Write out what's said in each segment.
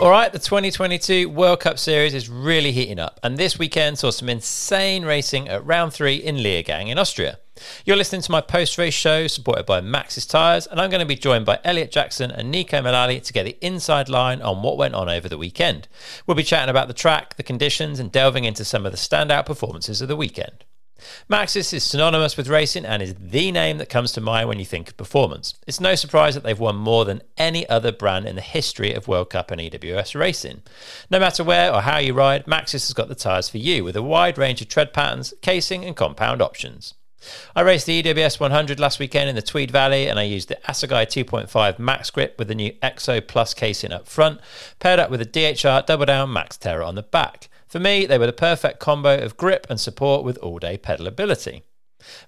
All right, the 2022 World Cup Series is really heating up, and this weekend saw some insane racing at round three in Leogang in Austria. You're listening to my post race show supported by Maxxis Tyres, and I'm going to be joined by Elliot Jackson and Nico Mullally to get the inside line on what went on over the weekend. We'll be chatting about the track, the conditions, and delving into some of the standout performances of the weekend. Maxxis is synonymous with racing and is the name that comes to mind when you think of performance. It's no surprise that they've won more than any other brand in the history of World Cup and EWS racing. No matter where or how you ride, Maxxis has got the tyres for you with a wide range of tread patterns, casing, and compound options. I raced the EWS 100 last weekend in the Tweed Valley and I used the Assegai 2.5 MaxxGrip with the new Exo Plus casing up front, paired up with a DHR Double Down MaxxTerra on the back. For me, they were the perfect combo of grip and support with all day pedalability.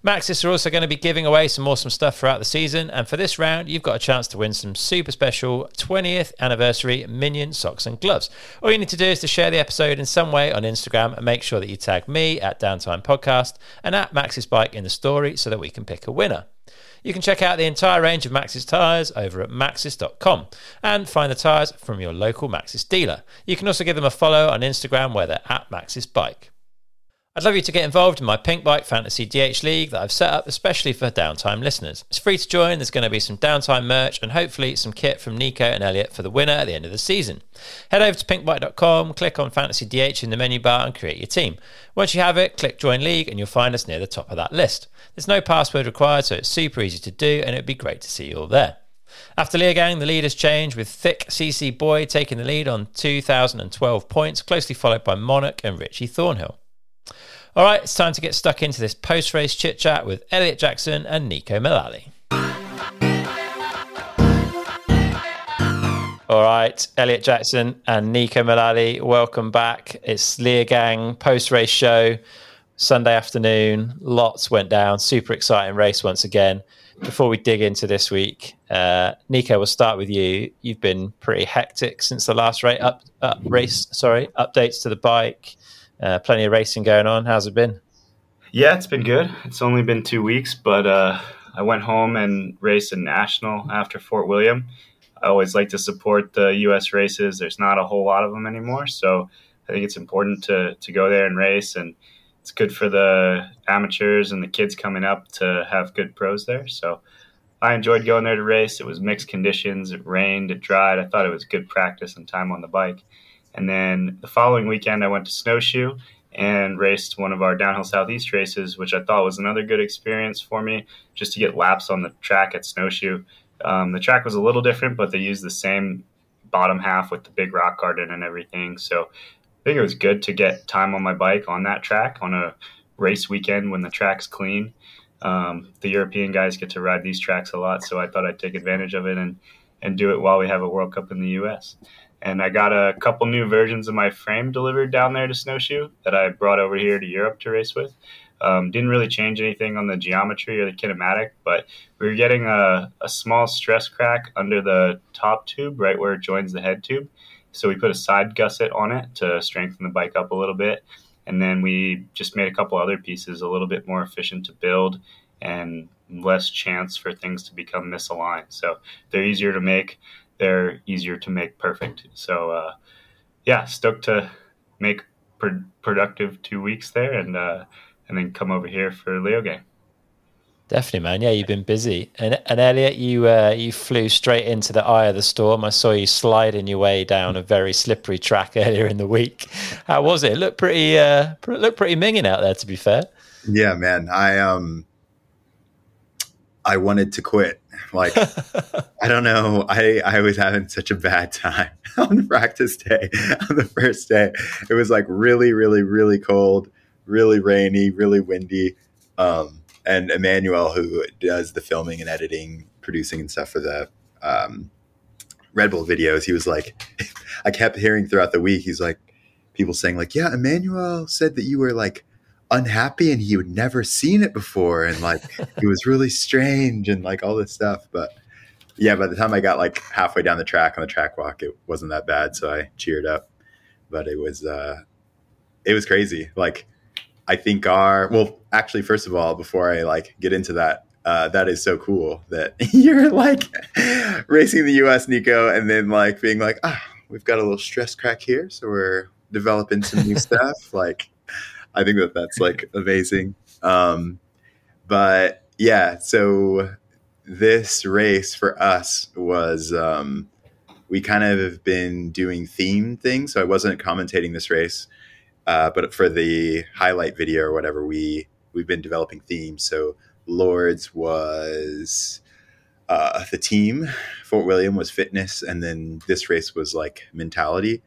Maxxis are also going to be giving away some awesome stuff throughout the season, and for this round, you've got a chance to win some super special 20th anniversary Minion socks and gloves. All you need to do is to share the episode in some way on Instagram and make sure that you tag me at Downtime Podcast and at Maxxis Bike in the story so that we can pick a winner. You can check out the entire range of Maxxis tyres over at maxxis.com and find the tyres from your local Maxxis dealer. You can also give them a follow on Instagram where they're at Maxxis Bike. I'd love you to get involved in my Pinkbike Fantasy DH League that I've set up especially for downtime listeners. It's free to join, there's going to be some downtime merch and hopefully some kit from Nico and Elliot for the winner at the end of the season. Head over to pinkbike.com, click on Fantasy DH in the menu bar and create your team. Once you have it, click Join League and you'll find us near the top of that list. There's no password required, so it's super easy to do and it'd be great to see you all there. After Leogang, the leaders change with Thick CC Boy taking the lead on 2012 points, closely followed by Monarch and Richie Thornhill. All right, it's time to get stuck into this post race chit chat with Elliot Jackson and Nico Mullally. All right, Elliot Jackson and Nico Mullally, welcome back. It's Leogang post race show, Sunday afternoon. Lots went down. Super exciting race once again. Before we dig into this week, uh, Nico, we'll start with you. You've been pretty hectic since the last race. Up, up race, sorry, updates to the bike uh, plenty of racing going on. How's it been? Yeah, it's been good. It's only been two weeks, but uh, I went home and raced a national after Fort William. I always like to support the U.S. races. There's not a whole lot of them anymore, so I think it's important to to go there and race, and it's good for the amateurs and the kids coming up to have good pros there. So I enjoyed going there to race. It was mixed conditions. It rained, it dried. I thought it was good practice and time on the bike. And then the following weekend, I went to Snowshoe and raced one of our downhill southeast races, which I thought was another good experience for me just to get laps on the track at Snowshoe. Um, the track was a little different, but they used the same bottom half with the big rock garden and everything. So I think it was good to get time on my bike on that track on a race weekend when the track's clean. Um, the European guys get to ride these tracks a lot, so I thought I'd take advantage of it and, and do it while we have a World Cup in the U.S and I got a couple new versions of my frame delivered down there to Snowshoe that I brought over here to Europe to race with. Um, didn't really change anything on the geometry or the kinematic, but we were getting a, a small stress crack under the top tube, right where it joins the head tube. So we put a side gusset on it to strengthen the bike up a little bit. And then we just made a couple other pieces a little bit more efficient to build and less chance for things to become misaligned. So they're easier to make they're easier to make perfect. So, uh, yeah, stoked to make pro- productive two weeks there and uh, and then come over here for Leogang. Definitely, man. Yeah, you've been busy. And, and Elliot, you uh, you flew straight into the eye of the storm. I saw you sliding your way down a very slippery track earlier in the week. How was it? It looked pretty uh, looked pretty minging out there. To be fair. Yeah, man. I um I wanted to quit. Like, I don't know. I, I was having such a bad time on practice day, on the first day. It was like really, really, really cold, really rainy, really windy. Um, and Emmanuel, who does the filming and editing, producing and stuff for the um, Red Bull videos, he was like, I kept hearing throughout the week, he's like, people saying, like, yeah, Emmanuel said that you were like, unhappy and he had never seen it before. And like it was really strange and like all this stuff. But yeah by the time i got like halfway down the track on the track walk it wasn't that bad. So i cheered up. But it was uh it was crazy. Like i think our well actually first of all before i like get into that uh, that is so cool that you're like racing the us nico and then like being like ah we've got a little stress crack here, so we're developing some new stuff. Like, I think that that's like amazing. Um, but yeah, so this race for us was um, we kind of have been doing theme things. So I wasn't commentating this race, uh, but for the highlight video or whatever, we we've been developing themes. So Lourdes was uh, the team, Fort William was fitness, and then this race was like mentality.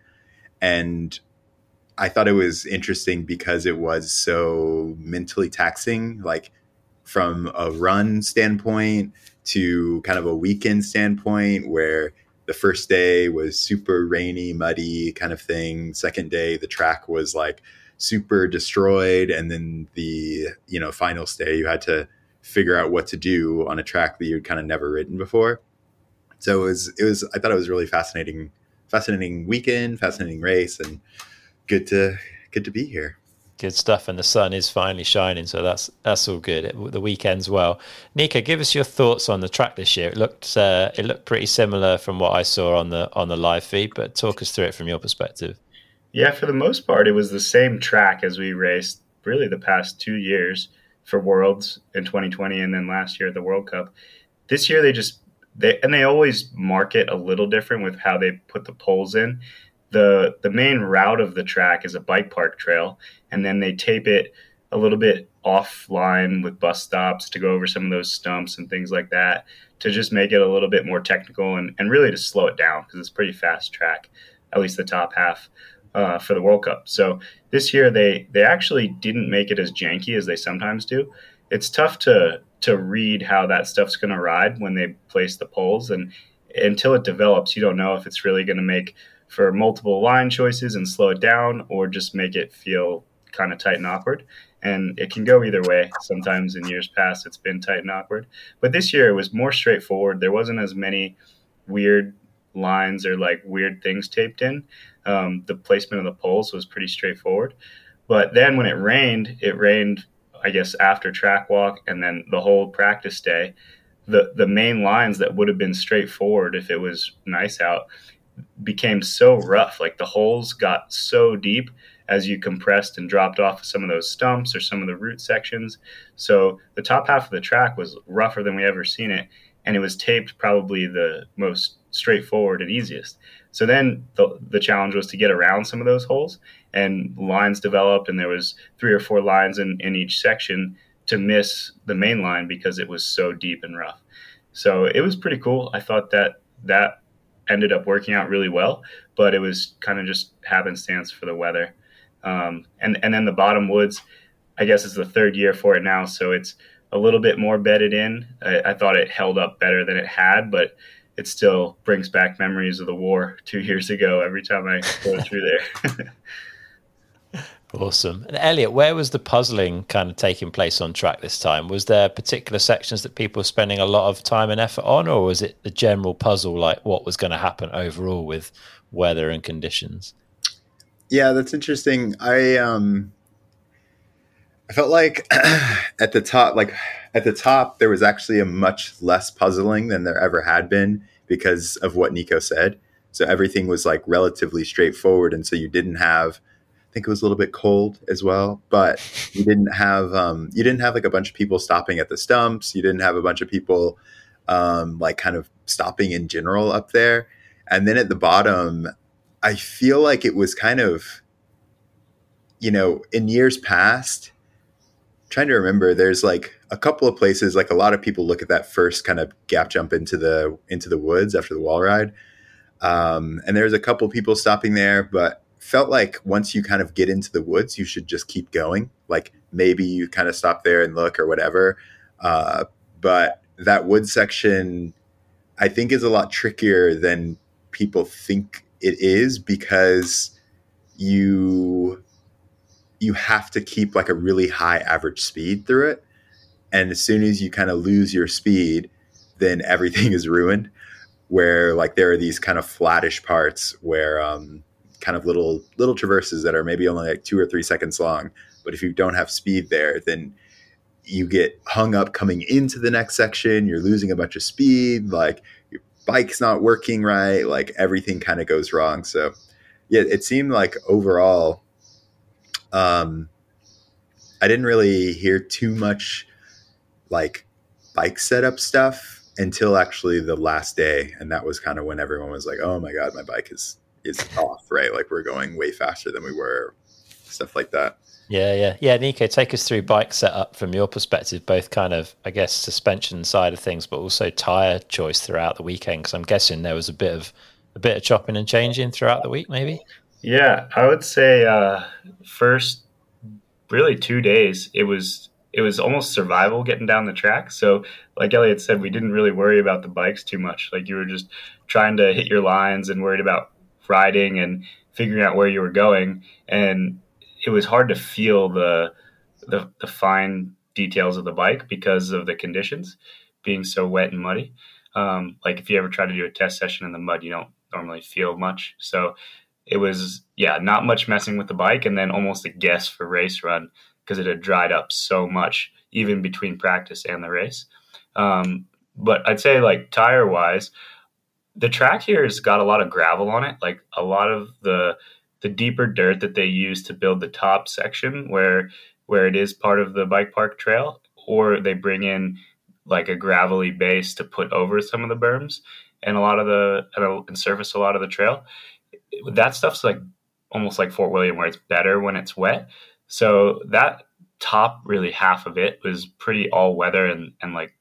And I thought it was interesting because it was so mentally taxing, like from a run standpoint to kind of a weekend standpoint, where the first day was super rainy, muddy kind of thing. Second day, the track was like super destroyed, and then the you know final day, you had to figure out what to do on a track that you'd kind of never ridden before. So it was it was I thought it was really fascinating, fascinating weekend, fascinating race, and good to good to be here. Good stuff, and the sun is finally shining, so that's that's all good. It, the weekends well. Nico, give us your thoughts on the track this year. It looked uh, it looked pretty similar from what I saw on the on the live feed, but talk us through it from your perspective. Yeah, for the most part, it was the same track as we raced really the past two years for Worlds in 2020 and then last year at the World Cup. This year they just they and they always mark it a little different with how they put the poles in. The the main route of the track is a bike park trail and then they tape it a little bit offline with bus stops to go over some of those stumps and things like that to just make it a little bit more technical and, and really to slow it down because it's pretty fast track, at least the top half uh, for the World Cup. So this year they they actually didn't make it as janky as they sometimes do. It's tough to to read how that stuff's going to ride when they place the poles, and until it develops, you don't know if it's really going to make for multiple line choices and slow it down, or just make it feel kind of tight and awkward. And it can go either way. Sometimes in years past, it's been tight and awkward, but this year it was more straightforward. There wasn't as many weird lines or like weird things taped in um, the placement of the poles was pretty straightforward. But then when it rained, it rained, I guess, after track walk and then the whole practice day. The, the main lines that would have been straightforward if it was nice out became so rough. Like the holes got so deep as you compressed and dropped off some of those stumps or some of the root sections. So the top half of the track was rougher than we ever seen it. And it was taped probably the most straightforward and easiest. So then the, the challenge was to get around some of those holes, and lines developed, and there was three or four lines in, in each section to miss the main line because it was so deep and rough. So it was pretty cool. I thought that that ended up working out really well, but it was kind of just happenstance for the weather. Um, and and then the bottom woods, I guess it's the third year for it now, so it's a little bit more bedded in. I, I thought it held up better than it had, but it still brings back memories of the war two years ago every time I go through there. awesome. And Elliot, where was the puzzling kind of taking place on track this time? Was there particular sections that people were spending a lot of time and effort on, or was it the general puzzle, like what was going to happen overall with weather and conditions? Yeah, that's interesting. I um I felt like at the top, like at the top, there was actually a much less puzzling than there ever had been because of what Nico said. So everything was like relatively straightforward, and so you didn't have. I think it was a little bit cold as well, but you didn't have um, you didn't have like a bunch of people stopping at the stumps. You didn't have a bunch of people um, like kind of stopping in general up there. And then at the bottom, I feel like it was kind of, you know, in years past, trying to remember there's like a couple of places like a lot of people look at that first kind of gap jump into the into the woods after the wall ride um, and there's a couple of people stopping there but felt like once you kind of get into the woods you should just keep going like maybe you kind of stop there and look or whatever uh, but that wood section i think is a lot trickier than people think it is because you you have to keep like a really high average speed through it. And as soon as you kind of lose your speed, then everything is ruined. Where like there are these kind of flattish parts where um, kind of little little traverses that are maybe only like two or three seconds long. But if you don't have speed there, then you get hung up coming into the next section. You're losing a bunch of speed. Like your bike's not working right. Like everything kind of goes wrong. So yeah, it seemed like overall, um, I didn't really hear too much like bike setup stuff until actually the last day, and that was kind of when everyone was like, "Oh my god, my bike is is off!" Right, like we're going way faster than we were, stuff like that. Yeah, yeah, yeah. Nico, take us through bike setup from your perspective, both kind of, I guess, suspension side of things, but also tire choice throughout the weekend. Because I'm guessing there was a bit of a bit of chopping and changing throughout the week, maybe. Yeah, I would say uh, first, really two days, it was it was almost survival getting down the track. So, like Elliot said, we didn't really worry about the bikes too much. Like you were just trying to hit your lines and worried about riding and figuring out where you were going. And it was hard to feel the, the, the fine details of the bike because of the conditions being so wet and muddy. Um, like if you ever try to do a test session in the mud, you don't normally feel much. So it was yeah, not much messing with the bike, and then almost a guess for race run because it had dried up so much even between practice and the race. Um, but I'd say like tire wise, the track here has got a lot of gravel on it. Like a lot of the the deeper dirt that they use to build the top section where where it is part of the bike park trail, or they bring in like a gravelly base to put over some of the berms and a lot of the and surface a lot of the trail. That stuff's like almost like Fort William, where it's better when it's wet. So that top really half of it was pretty all weather and, and like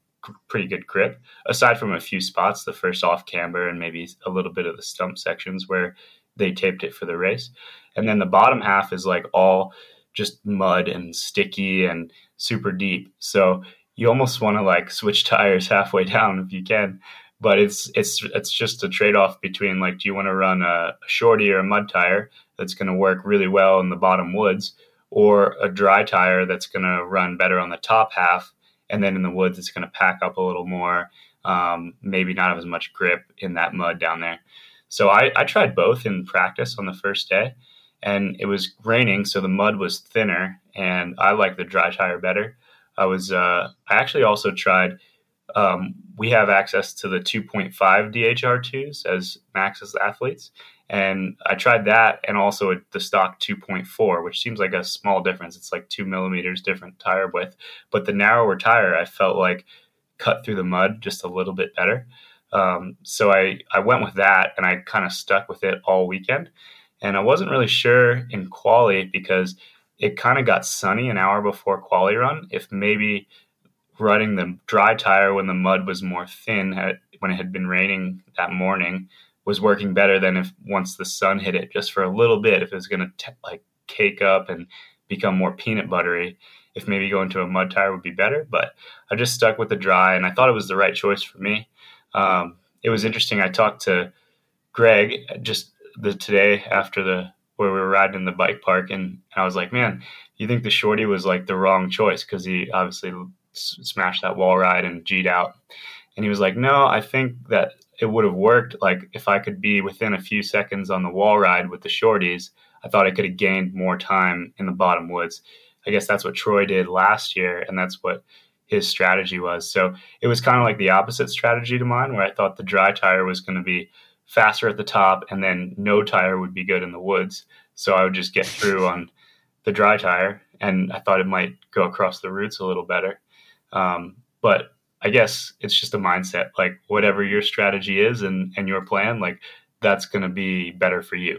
pretty good grip, aside from a few spots, the first off camber and maybe a little bit of the stump sections where they taped it for the race. And then the bottom half is like all just mud and sticky and super deep. So you almost want to like switch tires halfway down if you can. But it's it's it's just a trade off between like do you want to run a, shorty or a mud tire that's going to work really well in the bottom woods, or a dry tire that's going to run better on the top half, and then in the woods it's going to pack up a little more, um, maybe not have as much grip in that mud down there. So I, I tried both in practice on the first day, and it was raining, so the mud was thinner, and I like the dry tire better. I was uh, I actually also tried. Um, we have access to the 2.5 DHR2s as Maxxis athletes, and I tried that and also the stock 2.4, which seems like a small difference. It's like two millimeters different tire width. But the narrower tire, I felt like cut through the mud just a little bit better. Um, so I, I went with that and I kind of stuck with it all weekend. And I wasn't really sure in quali because it kind of got sunny an hour before quali run. If maybe running the dry tire when the mud was more thin, had, when it had been raining that morning, was working better than if once the sun hit it just for a little bit if it was going to like cake up and become more peanut buttery. If maybe going to a mud tire would be better but i just stuck with the dry and i thought it was the right choice for me. Um, it was interesting i talked to greg just the today after the where we were riding in the bike park and, i was like man you think the shorty was like the wrong choice? Because he obviously smashed that wall ride and g'd out. And he was like no i think that it would have worked. Like if I could be within a few seconds on the wall ride with the shorties, I thought I could have gained more time in the bottom woods. I guess that's what Troy did last year, and that's what his strategy was. So it was kind of like the opposite strategy to mine, where I thought the dry tire was going to be faster at the top, and then no tire would be good in the woods. So I would just get through on the dry tire, and I thought it might go across the roots a little better. Um, but I guess it's just a mindset. Like whatever your strategy is and and your plan, like that's going to be better for you.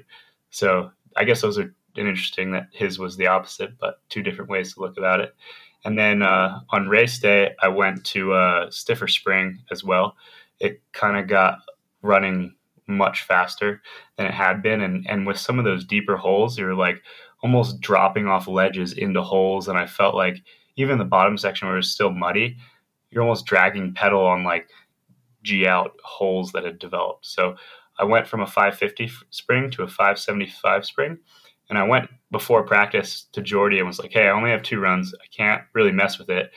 So I guess those are interesting that his was the opposite, but two different ways to look about it. And then uh, on race day, I went to uh, Stiffer Spring as well. It kind of got running much faster than it had been, and and with some of those deeper holes, you're like almost dropping off ledges into holes, and I felt like even the bottom section where it was still muddy, you're almost dragging pedal on like G out holes that had developed. So I went from a 550 spring to a 575 spring. And I went before practice to Jordy and was like, hey, I only have two runs. I can't really mess with it.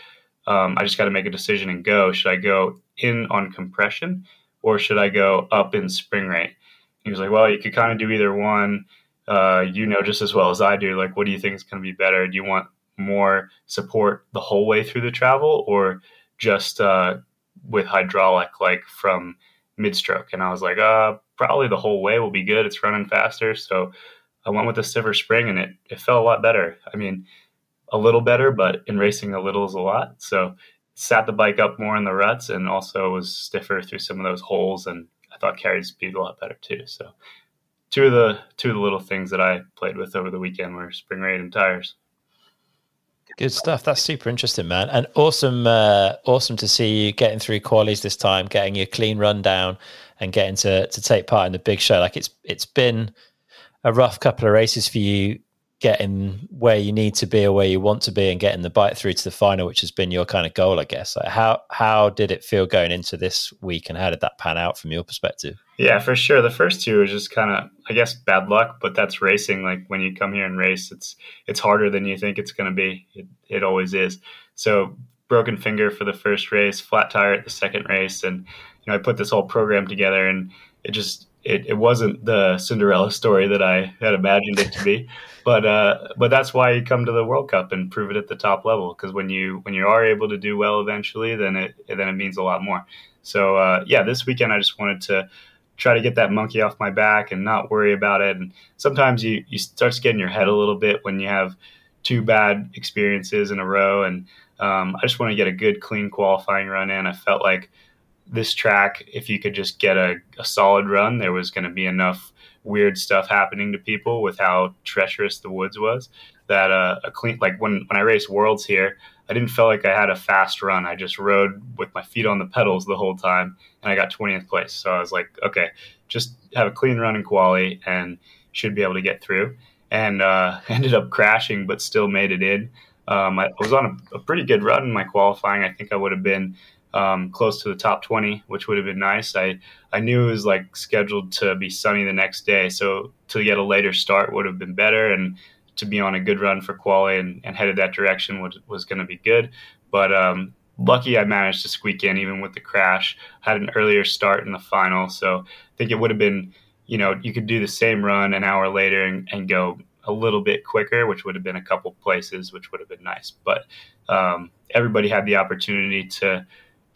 Um, I just got to make a decision and go. Should I go in on compression or should I go up in spring rate? He was like, well, you could kind of do either one. Uh, you know just as well as I do. Like, what do you think is going to be better? Do you want more support the whole way through the travel or just uh, with hydraulic, like from mid stroke. And I was like, uh, probably the whole way will be good. It's running faster. So I went with the stiffer spring and it, it felt a lot better. I mean, a little better, but in racing, a little is a lot. So sat the bike up more in the ruts and also was stiffer through some of those holes. And I thought carried speed a lot better too. So two of the two of the little things that I played with over the weekend were spring rate and tires. Good stuff. That's super interesting, man, and awesome. Uh, awesome to see you getting through qualies this time, getting your clean rundown, and getting to to take part in the big show. Like it's it's been a rough couple of races for you getting where you need to be or where you want to be and getting the bike through to the final, which has been your kind of goal, I guess. Like how how did it feel going into this week and how did that pan out from your perspective? Yeah, for sure. The first two are just kind of, I guess, bad luck, but that's racing. Like when you come here and race, it's it's harder than you think it's going to be. It, it always is. So broken finger for the first race, flat tire at the second race, and you know I put this whole program together, and it just it, it wasn't the Cinderella story that I had imagined it to be. but uh, but that's why you come to the World Cup and prove it at the top level. Because when you when you are able to do well eventually, then it then it means a lot more. So uh, yeah, this weekend I just wanted to try to get that monkey off my back and not worry about it. And sometimes you you start to get in your head a little bit when you have two bad experiences in a row. And um, I just want to get a good clean qualifying run in. I felt like this track, if you could just get a, a solid run, there was going to be enough weird stuff happening to people with how treacherous the woods was. That uh, a clean like when when I raced worlds here, I didn't feel like I had a fast run. I just rode with my feet on the pedals the whole time, and I got 20th place. So I was like, okay, just have a clean run in quali and should be able to get through. And uh, ended up crashing, but still made it in. Um, I was on a, a, pretty good run in my qualifying. I think I would have been um, close to the top 20, which would have been nice. I, I knew it was like scheduled to be sunny the next day. So to get a later start would have been better. And to be on a good run for quali and, and headed that direction was, was going to be good. But um, lucky I managed to squeak in even with the crash. Had an earlier start in the final. So I think it would have been, you know, you could do the same run an hour later and, and go a little bit quicker, which would have been a couple places, which would have been nice. But um, everybody had the opportunity to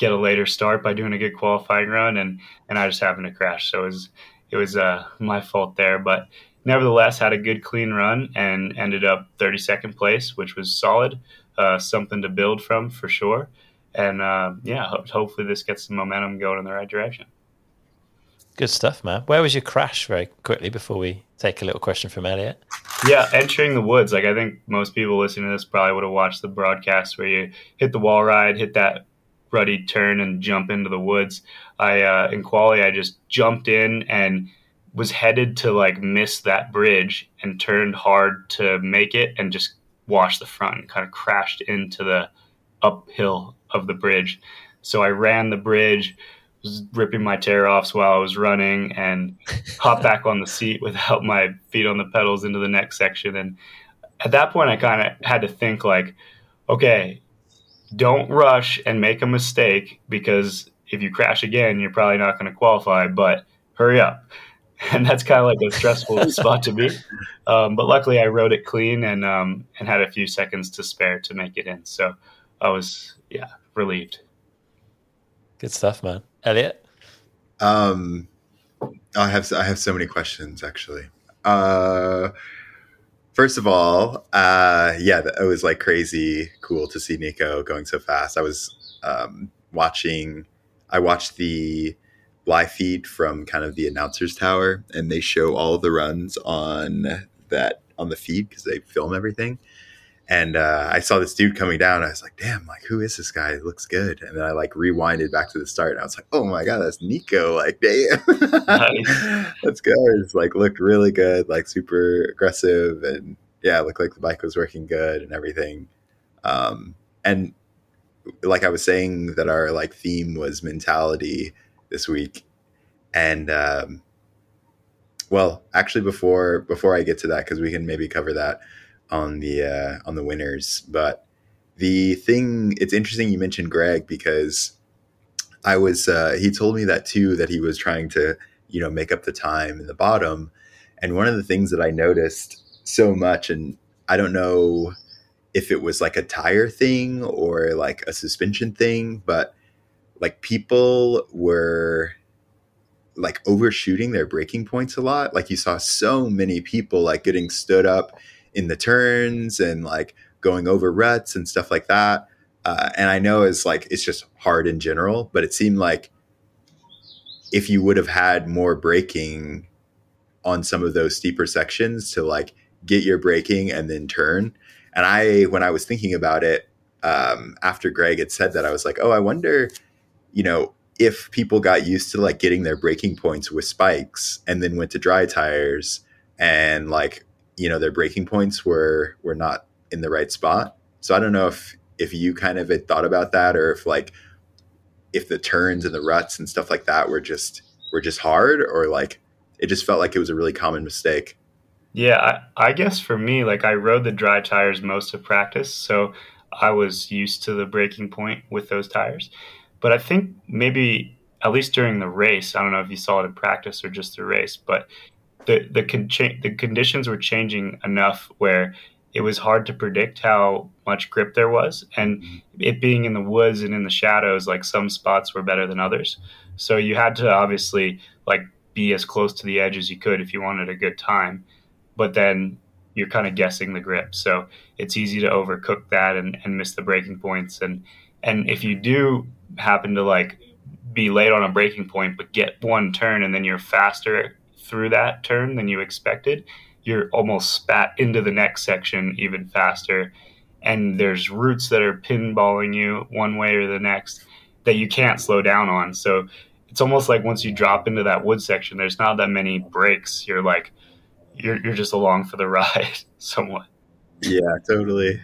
get a later start by doing a good qualifying run, and and I just happened to crash. So it was it was uh, my fault there, but nevertheless had a good clean run and ended up 32nd place, which was solid, uh, something to build from for sure. And uh, yeah, ho- hopefully this gets some momentum going in the right direction. Good stuff, man. Where was your crash very quickly before we take a little question from Elliot? Yeah, entering the woods. Like I think most people listening to this probably would have watched the broadcast where you hit the wall ride, hit that ruddy turn and jump into the woods. I uh, in quali I just jumped in and was headed to like miss that bridge and turned hard to make it and just washed the front and kind of crashed into the uphill of the bridge. So I ran the bridge, was ripping my tear offs while I was running and hopped back on the seat without my feet on the pedals into the next section. And at that point I kind of had to think like, okay, don't rush and make a mistake because if you crash again, you're probably not going to qualify, but hurry up. And that's kind of like a stressful spot to be. Um, but luckily, I rode it clean and um, and had a few seconds to spare to make it in. So I was, yeah, relieved. Good stuff, man. Elliot? Um, I have I have so many questions actually. Uh, First of all, uh, yeah, it was like crazy cool to see Nico going so fast. I was um, watching, I watched the live feed from kind of the announcers tower, and they show all the runs on that on the feed because they film everything. And uh, I saw this dude coming down. I was like, "Damn! Like, who is this guy? He looks good." And then I like rewinded back to the start, and I was like, "Oh my god, that's Nico!" Like, damn, let's go. It's like looked really good, like super aggressive, and yeah, looked like the bike was working good and everything. Um, and like I was saying, that our like theme was mentality this week, and um, well, actually, before before I get to that, because we can maybe cover that on the uh, on the winners. But the thing, it's interesting you mentioned Greg because I was uh, he told me that too that he was trying to you know make up the time in the bottom, and one of the things that I noticed so much, and I don't know if it was like a tire thing or like a suspension thing, but like people were like overshooting their breaking points a lot. Like you saw so many people like getting stood up in the turns and like going over ruts and stuff like that. Uh, and I know it's like it's just hard in general, but it seemed like if you would have had more braking on some of those steeper sections to like get your braking and then turn. And I, when I was thinking about it, um, after Greg had said that, I was like, oh, I wonder, you know, if people got used to like getting their braking points with spikes and then went to dry tires and like, you know, their breaking points were were not in the right spot. So I don't know if if you kind of had thought about that or if like if the turns and the ruts and stuff like that were just were just hard or like it just felt like it was a really common mistake. Yeah, I, I guess for me, like I rode the dry tires most of practice, so I was used to the breaking point with those tires. But I think maybe at least during the race, I don't know if you saw it in practice or just the race, but the the con- the conditions were changing enough where it was hard to predict how much grip there was, and mm-hmm. it being in the woods and in the shadows, like some spots were better than others. So you had to obviously like be as close to the edge as you could if you wanted a good time, but then you're kind of guessing the grip. So it's easy to overcook that and, and miss the breaking points. And and if you do happen to like be late on a breaking point but get one turn and then you're faster through that turn than you expected, you're almost spat into the next section even faster. And there's routes that are pinballing you one way or the next that you can't slow down on. So it's almost like once you drop into that wood section, there's not that many breaks. You're like, you're, you're just along for the ride somewhat. Yeah, totally.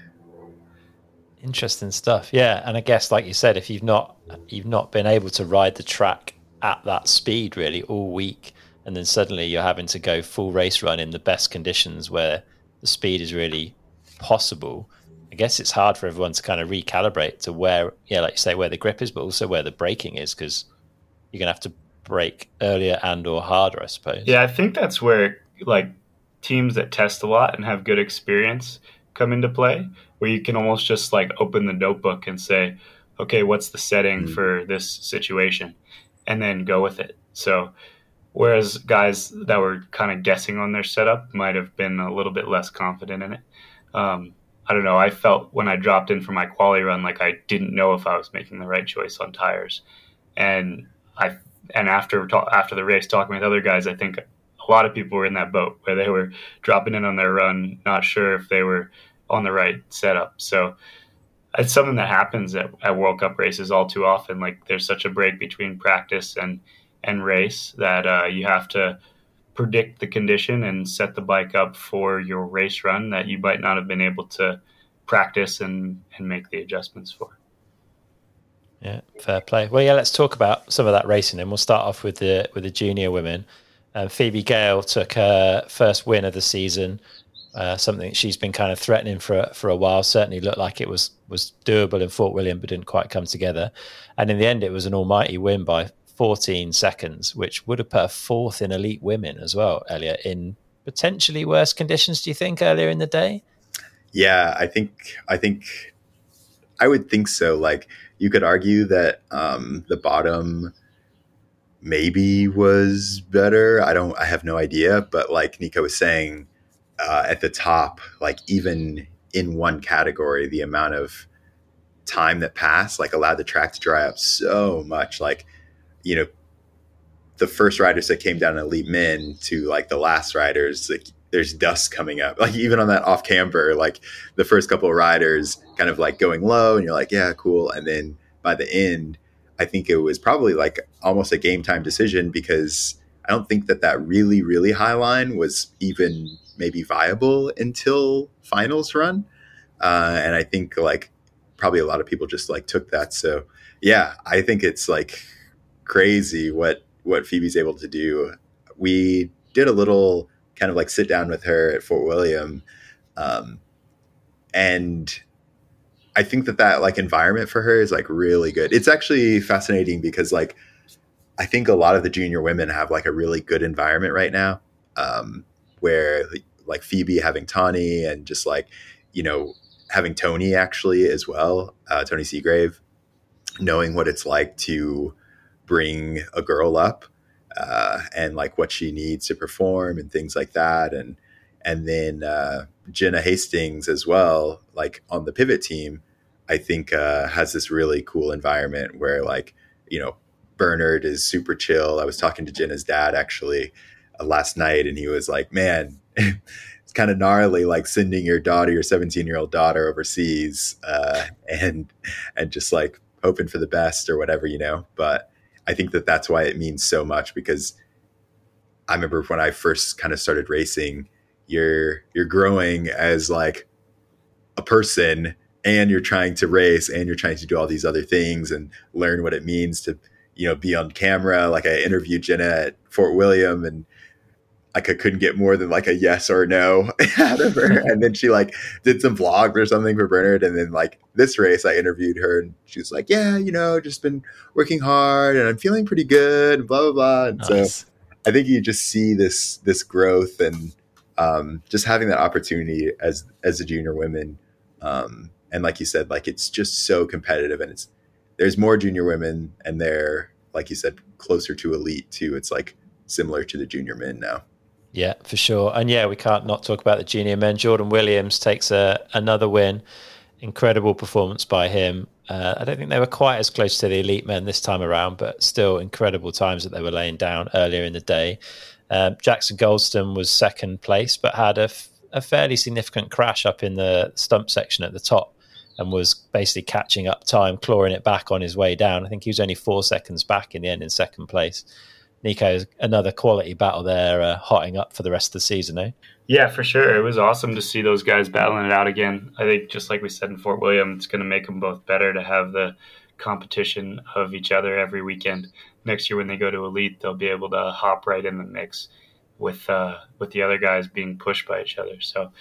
Interesting stuff. Yeah, and I guess like you said, if you've not you've not been able to ride the track at that speed really all week, and then suddenly you're having to go full race run in the best conditions where the speed is really possible. I guess it's hard for everyone to kind of recalibrate to where, yeah, like you say, where the grip is, but also where the braking is, because you're gonna have to brake earlier and or harder, I suppose. Yeah, I think that's where like teams that test a lot and have good experience come into play, where you can almost just like open the notebook and say, okay, what's the setting mm-hmm. for this situation, and then go with it. So Whereas guys that were kind of guessing on their setup might have been a little bit less confident in it. Um, I don't know. I felt when I dropped in for my quality run like I didn't know if I was making the right choice on tires, and I and after after the race talking with other guys, I think a lot of people were in that boat where they were dropping in on their run, not sure if they were on the right setup. So it's something that happens at, at World Cup races all too often. Like there's such a break between practice and and race that uh, you have to predict the condition and set the bike up for your race run that you might not have been able to practice and, and make the adjustments for. Yeah, fair play. Well, yeah, let's talk about some of that racing, and we'll start off with the with the junior women. Um, Phoebe Gale took her first win of the season, uh, something she's been kind of threatening for for a while. Certainly looked like it was was doable in Fort William, but didn't quite come together. And in the end, it was an almighty win by 14 seconds, which would have put her fourth in elite women as well, Elliot, in potentially worse conditions, do you think, earlier in the day? Yeah, I think I think I would think so. Like you could argue that um, the bottom maybe was better. I don't I have no idea, but like Nico was saying, uh, at the top, like even in one category, the amount of time that passed like allowed the track to dry up so much. Like you know, the first riders that came down elite men to like the last riders, like there's dust coming up. Like even on that off camber, like the first couple of riders kind of like going low and you're like, yeah, cool. And then by the end, I think it was probably like almost a game time decision because I don't think that that really, really high line was even maybe viable until finals run. Uh, and I think like probably a lot of people just like took that. So yeah, I think it's like crazy what what Phoebe's able to do. We did a little kind of like sit down with her at Fort William, um, and I think that that like environment for her is like really good. It's actually fascinating because like I think a lot of the junior women have like a really good environment right now, um, where like Phoebe having Tahnée and just like you know having Tony actually as well, uh, Tony Seagrave, knowing what it's like to bring a girl up uh, and like what she needs to perform and things like that. And and then uh, Jenna Hastings as well, like on the pivot team, I think uh, has this really cool environment where like you know Bernard is super chill. I was talking to Jenna's dad actually uh, last night, and he was like, "Man." it's kind of gnarly, like sending your daughter, your 17 year old daughter overseas, uh, and and just like hoping for the best or whatever, you know. But I think that that's why it means so much because I remember when I first kind of started racing, you're you're growing as like a person and you're trying to race and you're trying to do all these other things and learn what it means to you know be on camera. Like i interviewed jenna at fort william and like I couldn't get more than like a yes or no out of her. And then she like did some vlogs or something for Bernard. And then like this race, I interviewed her and she was like, yeah, you know, just been working hard and I'm feeling pretty good, blah, blah, blah. And nice. so I think you just see this, this growth and um, just having that opportunity as, as a junior women. Um, and like you said, like it's just so competitive and it's, there's more junior women and they're, like you said, closer to elite too. It's like similar to the junior men now. Yeah, for sure. And yeah, we can't not talk about the junior men. Jordan Williams takes a, another win. Incredible performance by him. Uh, I don't think they were quite as close to the elite men this time around, but still incredible times that they were laying down earlier in the day. Um, Jackson Goldstone was second place, but had a, f- a fairly significant crash up in the stump section at the top and was basically catching up time, clawing it back on his way down. I think he was only four seconds back in the end in second place. Nico, another quality battle there, uh, hotting up for the rest of the season, eh? Yeah, for sure. It was awesome to see those guys battling it out again. I think, just like we said in Fort William, it's going to make them both better to have the competition of each other every weekend. Next year, when they go to elite, they'll be able to hop right in the mix with uh, with the other guys being pushed by each other. So,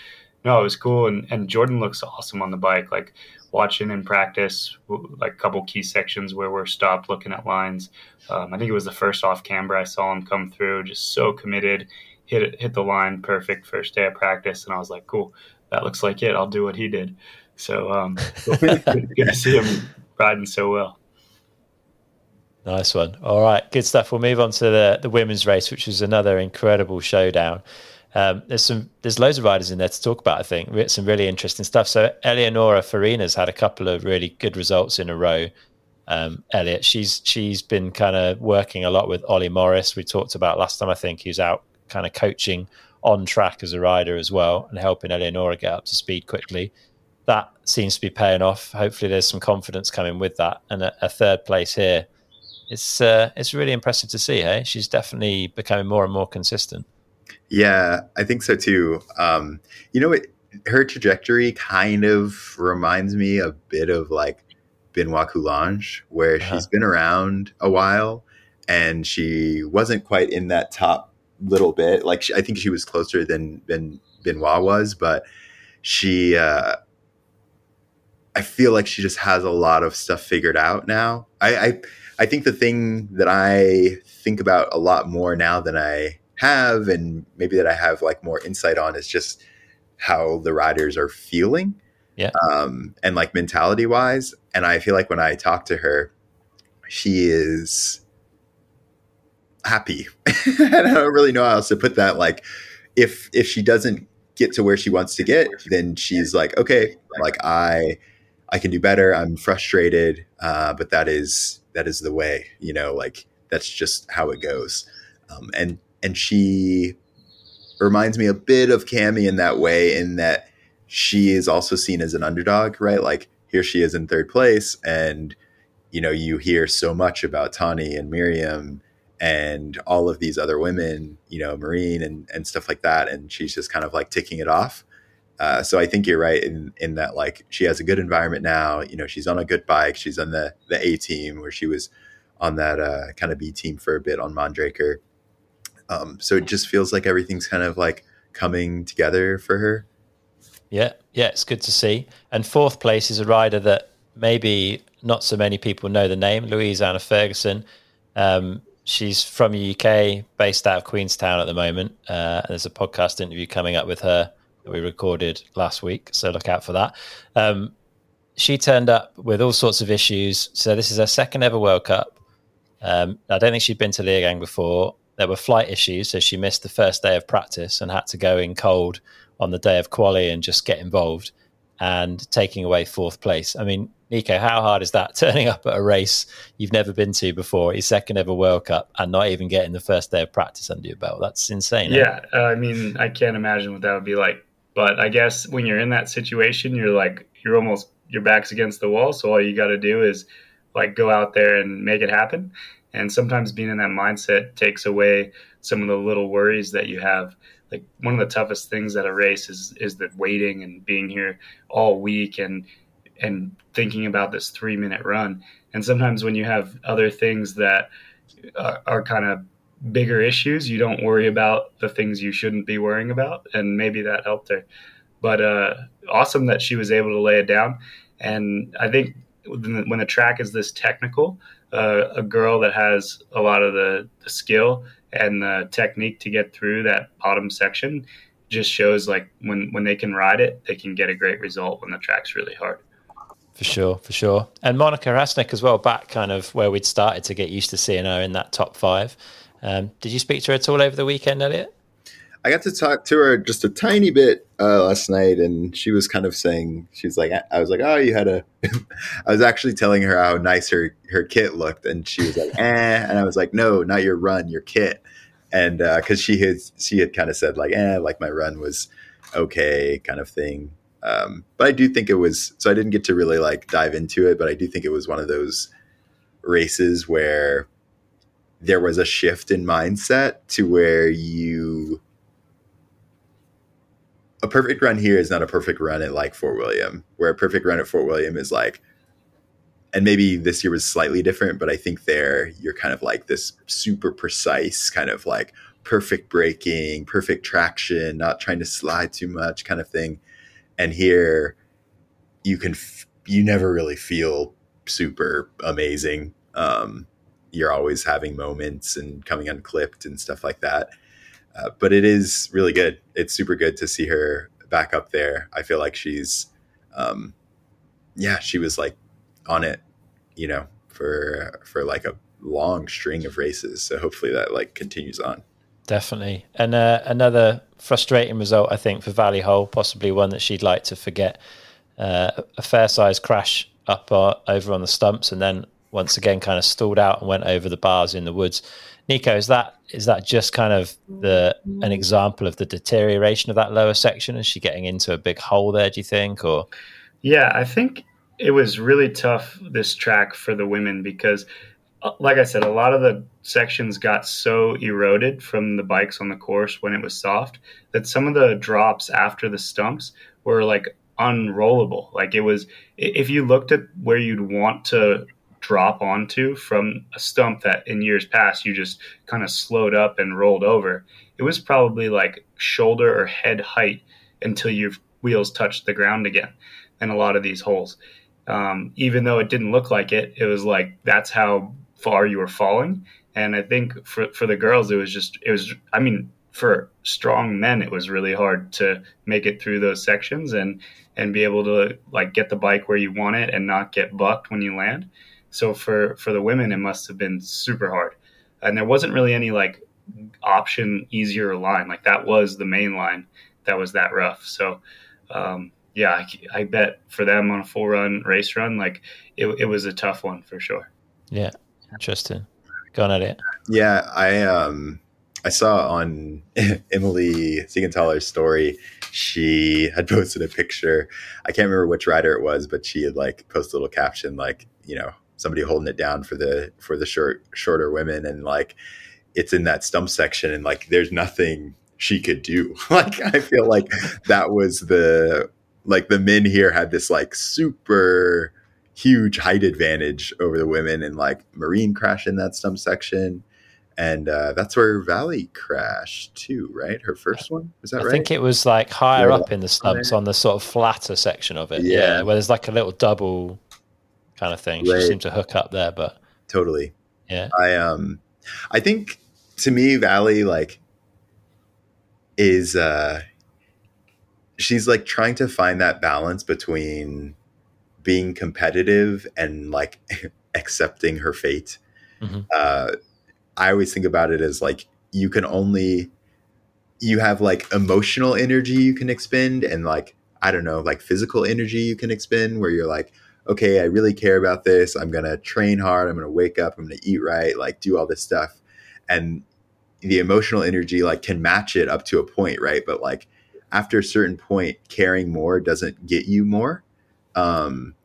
no, it was cool. And and Jordan looks awesome on the bike. Like watching in practice, like a couple key sections where we're stopped looking at lines. Um, I think it was the first off camber I saw him come through, just so committed, hit it, hit the line perfect first day of practice, and I was like, cool, that looks like it. I'll do what he did. So um, good, good to see him riding so well. Nice one. All right, good stuff. We'll move on to the the women's race, which was another incredible showdown. Um, there's some there's loads of riders in there to talk about. I think some really interesting stuff. So Eleonora Farina's had a couple of really good results in a row. Um, Elliot, she's she's been kind of working a lot with Ollie Morris. We talked about last time. I think he's out kind of coaching on track as a rider as well and helping Eleonora get up to speed quickly. That seems to be paying off. Hopefully, there's some confidence coming with that, and a, a third place here. It's uh, it's really impressive to see. Hey, she's definitely becoming more and more consistent. Yeah, I think so too. Um, you know, it, her trajectory kind of reminds me a bit of like Benoit Coulanges, where uh-huh. she's been around a while and she wasn't quite in that top little bit. Like she, I think she was closer than than Benoit was, but she. Uh, I feel like she just has a lot of stuff figured out now. I, I I think the thing that I think about a lot more now than I have and maybe that I have like more insight on is just how the riders are feeling. Yeah. Um, and like mentality wise. And I feel like when I talk to her, she is happy. and I don't really know how else to put that. Like if if she doesn't get to where she wants to get, then she's like, okay, like I I can do better. I'm frustrated, uh, but that is that is the way, you know, like that's just how it goes. Um, and and she reminds me a bit of Cami in that way, in that she is also seen as an underdog, right? Like here she is in third place, and you know you hear so much about Tahnée and Myriam and all of these other women, you know, Marine and and stuff like that, and she's just kind of like ticking it off. Uh, so I think you're right in in that like she has a good environment now. You know, she's on a good bike. She's on the the A team where she was on that uh, kind of B team for a bit on Mondraker. Um, so it just feels like everything's kind of like coming together for her. Yeah, yeah, it's good to see. And fourth place is a rider that maybe not so many people know the name, Louise Anna Ferguson. Um, she's from the UK, based out of Queenstown at the moment. Uh, there's a podcast interview coming up with her that we recorded last week, so look out for that. Um, she turned up with all sorts of issues. So this is her second ever World Cup. Um, I don't think she'd been to Leogang before there were flight issues, so she missed the first day of practice and had to go in cold on the day of quali and just get involved and taking away fourth place. I mean, Nico, how hard is that turning up at a race you've never been to before, your second ever World Cup, and not even getting the first day of practice under your belt? That's insane. Eh? Yeah, uh, I mean, I can't imagine what that would be like. But I guess when you're in that situation, you're like, you're almost, your back's against the wall. So all you got to do is like go out there and make it happen. And sometimes being in that mindset takes away some of the little worries that you have like one of the toughest things at a race is is the waiting and being here all week and and thinking about this three minute run. And sometimes when you have other things that are, are kind of bigger issues, you don't worry about the things you shouldn't be worrying about. And maybe that helped her. But uh, awesome that she was able to lay it down. And I think when the track is this technical, uh, a girl that has a lot of the, the skill and the technique to get through that bottom section just shows like when when they can ride it, they can get a great result when the track's really hard. For sure, for sure. And Monika Hrastnik as well, back kind of where we'd started to get used to seeing her in that top five. Um, did you speak to her at all over the weekend, Elliot? I got to talk to her just a tiny bit uh, last night, and she was kind of saying, she was like, I was like, oh, you had a. I was actually telling her how nice her her kit looked, and she was like, eh, and I was like, no, not your run, your kit, and because uh, she had she had kind of said like, eh, like my run was okay, kind of thing. Um, but I do think it was so I didn't get to really like dive into it, but I do think it was one of those races where there was a shift in mindset to where you a perfect run here is not a perfect run at like Fort William, where a perfect run at Fort William is like, and maybe this year was slightly different, but I think there you're kind of like this super precise kind of like perfect braking, perfect traction, not trying to slide too much kind of thing. And here you can, f- you never really feel super amazing. Um, you're always having moments and coming unclipped and stuff like that. Uh, but it is really good. It's super good to see her back up there. I feel like she's, um, yeah, she was like on it, you know, for for like a long string of races. So hopefully that like continues on. Definitely, and uh, another frustrating result, I think, for Vali Höll, possibly one that she'd like to forget. Uh, a fair sized crash up uh, over on the stumps, and then once again kind of stalled out and went over the bars in the woods. Nico, is that is that just kind of the an example of the deterioration of that lower section? Is she getting into a big hole there? Do you think, or? Yeah, I think it was really tough this track for the women because, uh, like I said, a lot of the sections got so eroded from the bikes on the course when it was soft that some of the drops after the stumps were like unrollable. Like it was, if you looked at where you'd want to drop onto from a stump that in years past you just kind of slowed up and rolled over. It was probably like shoulder or head height until your wheels touched the ground again in a lot of these holes. Um, even though it didn't look like it, it was like that's how far you were falling. And I think for, for the girls, it was just, it was, I mean, for strong men, it was really hard to make it through those sections and, and be able to like get the bike where you want it and not get bucked when you land. So for for the women, it must have been super hard, and there wasn't really any like option easier line. Like that was the main line that was that rough. So um, yeah, I, I, bet for them on a full run race run, like it, it was a tough one for sure. Yeah, interesting. Going at it. Yeah, I um I saw on Emilie Siegenthaler's story, she had posted a picture. I can't remember which rider it was, but she had like posted a little caption like, you know, somebody holding it down for the for the short shorter women and like it's in that stump section and like there's nothing she could do like i feel like that was the like the men here had this like super huge height advantage over the women and like marine crashed in that stump section and uh, that's where Vali crashed too, right? Her first one was that I right? I think it was like higher up in the stumps on the sort of flatter section of it. Yeah. yeah, where there's like a little double kind of thing. Right. She seemed to hook up there, but totally. Yeah. I um I think to me Vali like is uh she's like trying to find that balance between being competitive and like accepting her fate. Mm-hmm. Uh I always think about it as like you can only you have like emotional energy you can expend and like I don't know, like physical energy you can expend where you're like, okay, I really care about this. I'm going to train hard. I'm going to wake up. I'm going to eat right, like do all this stuff. And the emotional energy like can match it up to a point, right? But like after a certain point, caring more doesn't get you more. Um,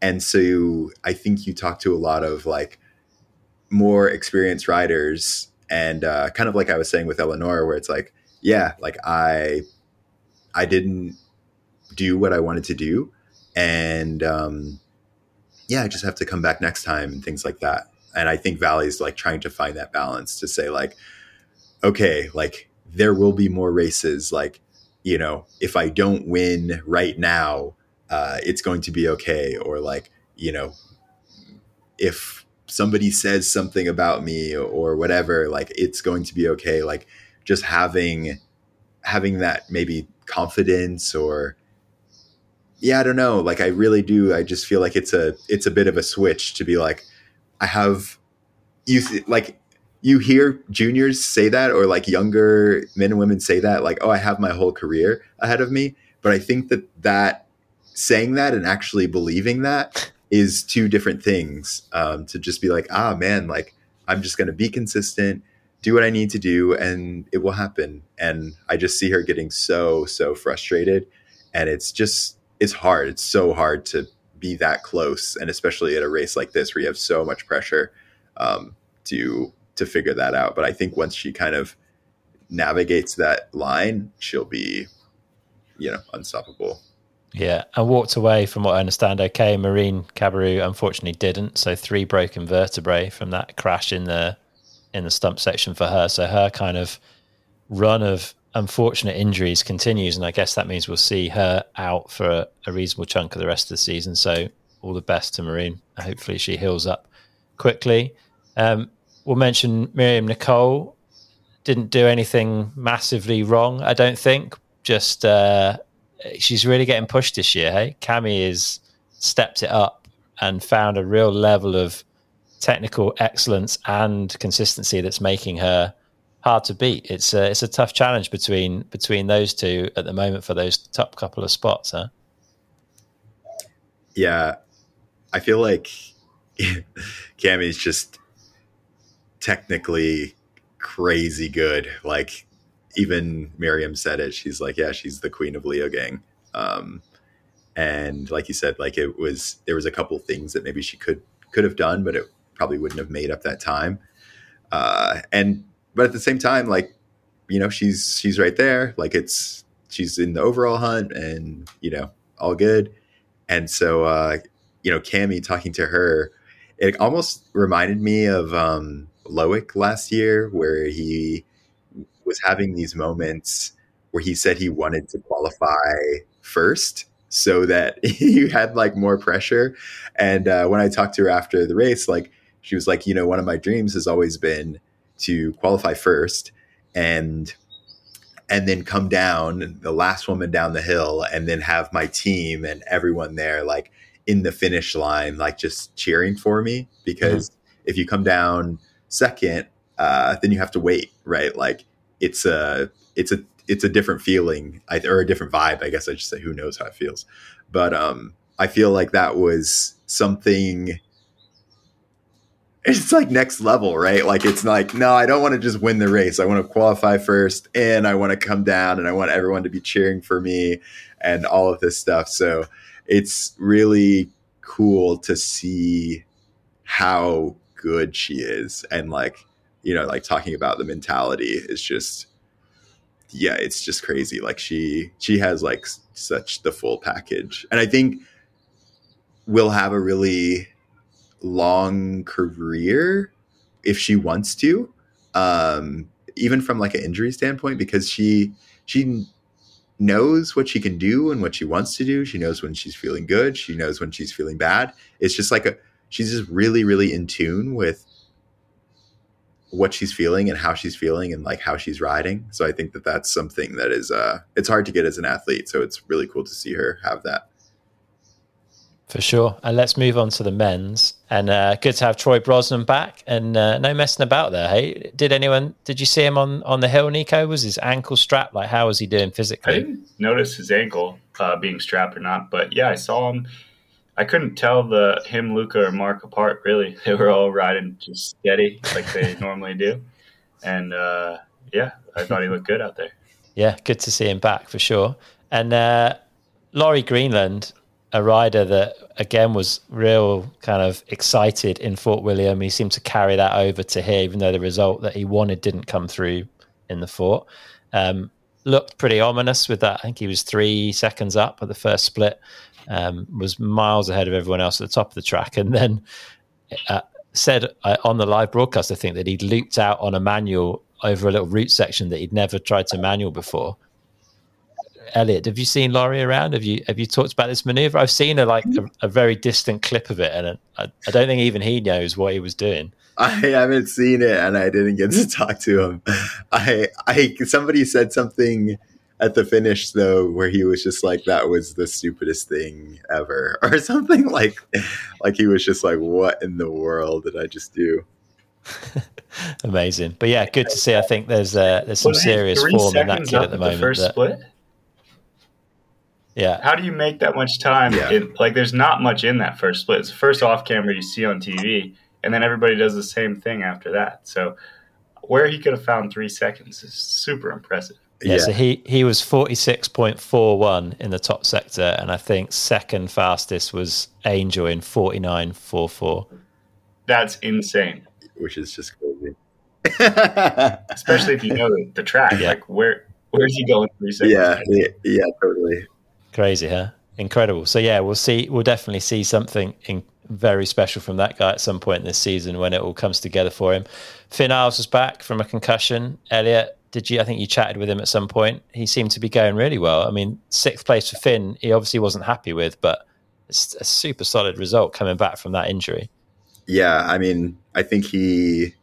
and so I think you talk to a lot of like more experienced riders and uh, kind of like I was saying with Eleanor, where it's like, yeah, like I, I didn't do what I wanted to do. And, um, yeah, I just have to come back next time and things like that. And I think Vali's like trying to find that balance to say like, okay, like there will be more races. Like, you know, if I don't win right now, uh, it's going to be okay. Or like, you know, if somebody says something about me or whatever, like it's going to be okay. Like just having having that maybe confidence or yeah, I don't know. Like I really do. I just feel like it's a it's a bit of a switch to be like, I have you th- like you hear juniors say that or like younger men and women say that like, oh, I have my whole career ahead of me. But I think that that saying that and actually believing that is two different things. Um, to just be like, ah, man, like I'm just to be consistent, do what I need to do, and it will happen. And I just see her getting so so frustrated, and it's just it's hard. It's so hard to be that close, and especially at a race like this where you have so much pressure um, to to figure that out. But I think once she kind of navigates that line, she'll be, you know, unstoppable. Yeah, and walked away from what I understand. Okay, Marine Cabirou unfortunately didn't. So three broken vertebrae from that crash in the in the stump section for her. So her kind of run of unfortunate injuries continues, and I guess that means we'll see her out for a, a, reasonable chunk of the rest of the season. So all the best to Marine. Hopefully she heals up quickly. Um, we'll mention Myriam Nicole didn't do anything massively wrong, I don't think. Just uh, she's really getting pushed this year. Hey, Cami has stepped it up and found a real level of technical excellence and consistency that's making her hard to beat. It's a, it's a tough challenge between between those two at the moment for those top couple of spots, huh? Yeah, I feel like Cami's just technically crazy good. Like even Myriam said it. She's like, yeah, she's the queen of Leogang. Um, and like you said, like it was there was a couple things that maybe she could could have done, but it probably wouldn't have made up that time. Uh, and but at the same time, like you know, she's she's right there. Like it's she's in the overall hunt, and you know, all good. And so, uh, you know, Cami talking to her, it almost reminded me of um, Loic last year, where he was having these moments where he said he wanted to qualify first so that he had like more pressure. And uh, when I talked to her after the race, like she was like, you know, one of my dreams has always been to qualify first and and then come down the last woman down the hill and then have my team and everyone there like in the finish line like just cheering for me. Because mm-hmm. if you come down second uh, then you have to wait right? Like it's a it's a it's a different feeling or a different vibe i guess i should say. Who knows how it feels? But um i feel like that was something it's like next level, right? Like it's like, no, I don't want to just win the race. I want to qualify first and I want to come down and I want everyone to be cheering for me and all of this stuff. So it's really cool to see how good she is and like, you know, like talking about the mentality is just yeah, it's just crazy. Like she she has like such the full package. And I think we'll have a really long career if she wants to um, even from like an injury standpoint because she she knows what she can do and what she wants to do. She knows when she's feeling good. She knows when she's feeling bad. It's just like a she's just really really in tune with what she's feeling and how she's feeling and like how she's riding. So i think that that's something that is uh it's hard to get as an athlete. So it's really cool to see her have that For sure. And let's move on to the men's. And uh, good to have Troy Brosnan back and uh, no messing about there. Hey, did anyone, did you see him on, on the hill, Nico? Was his ankle strapped? Like, how was he doing physically? I didn't notice his ankle uh, being strapped or not, but yeah, I saw him. I couldn't tell the him, Luca, or Mark apart, really. They were all riding just steady like they normally do. And uh, yeah, I thought he looked good out there. Yeah, good to see him back for sure. And uh, Laurie Greenland, a rider that again was real kind of excited in Fort William. He seemed to carry that over to here, even though the result that he wanted didn't come through in the fort. Um, looked pretty ominous with that. I think he was three seconds up at the first split. Um, was miles ahead of everyone else at the top of the track, and then uh, said uh, on the live broadcast, I think that he'd looped out on a manual over a little route section that he'd never tried to manual before. Elliot, have you seen Laurie around? Have you have you talked about this maneuver? I've seen a like a, a very distant clip of it, and I, I, don't think even he knows what he was doing. I haven't seen it, and I didn't get to talk to him. I I somebody said something at the finish though, where he was just like, "That was the stupidest thing ever," or something like, like he was just like, "What in the world did I just do?" Amazing, but yeah, good to see. I think there's uh, there's some serious form in that kid at the moment. The first that, split. Yeah. How do you make that much time? Yeah. In, like, there's not much in that first split. It's the first off camera you see on TV, and then everybody does the same thing after that. So, where he could have found three seconds is super impressive. Yeah, yeah. so he, he was 46.41 in the top sector, and I think second fastest was Angel in 49.44. That's insane. Which is just crazy. Especially if you know the track. Yeah. Like, where where's he going three seconds? Yeah, yeah, yeah, totally. Crazy, huh? Incredible. So yeah, we'll see. We'll definitely see something in, very special from that guy at some point this season when it all comes together for him. Finn Iles was back from a concussion. Elliot, did you? I think you chatted with him at some point. He seemed to be going really well. I mean, sixth place for Finn. He obviously wasn't happy with, but it's a super solid result coming back from that injury. Yeah, I mean, I think he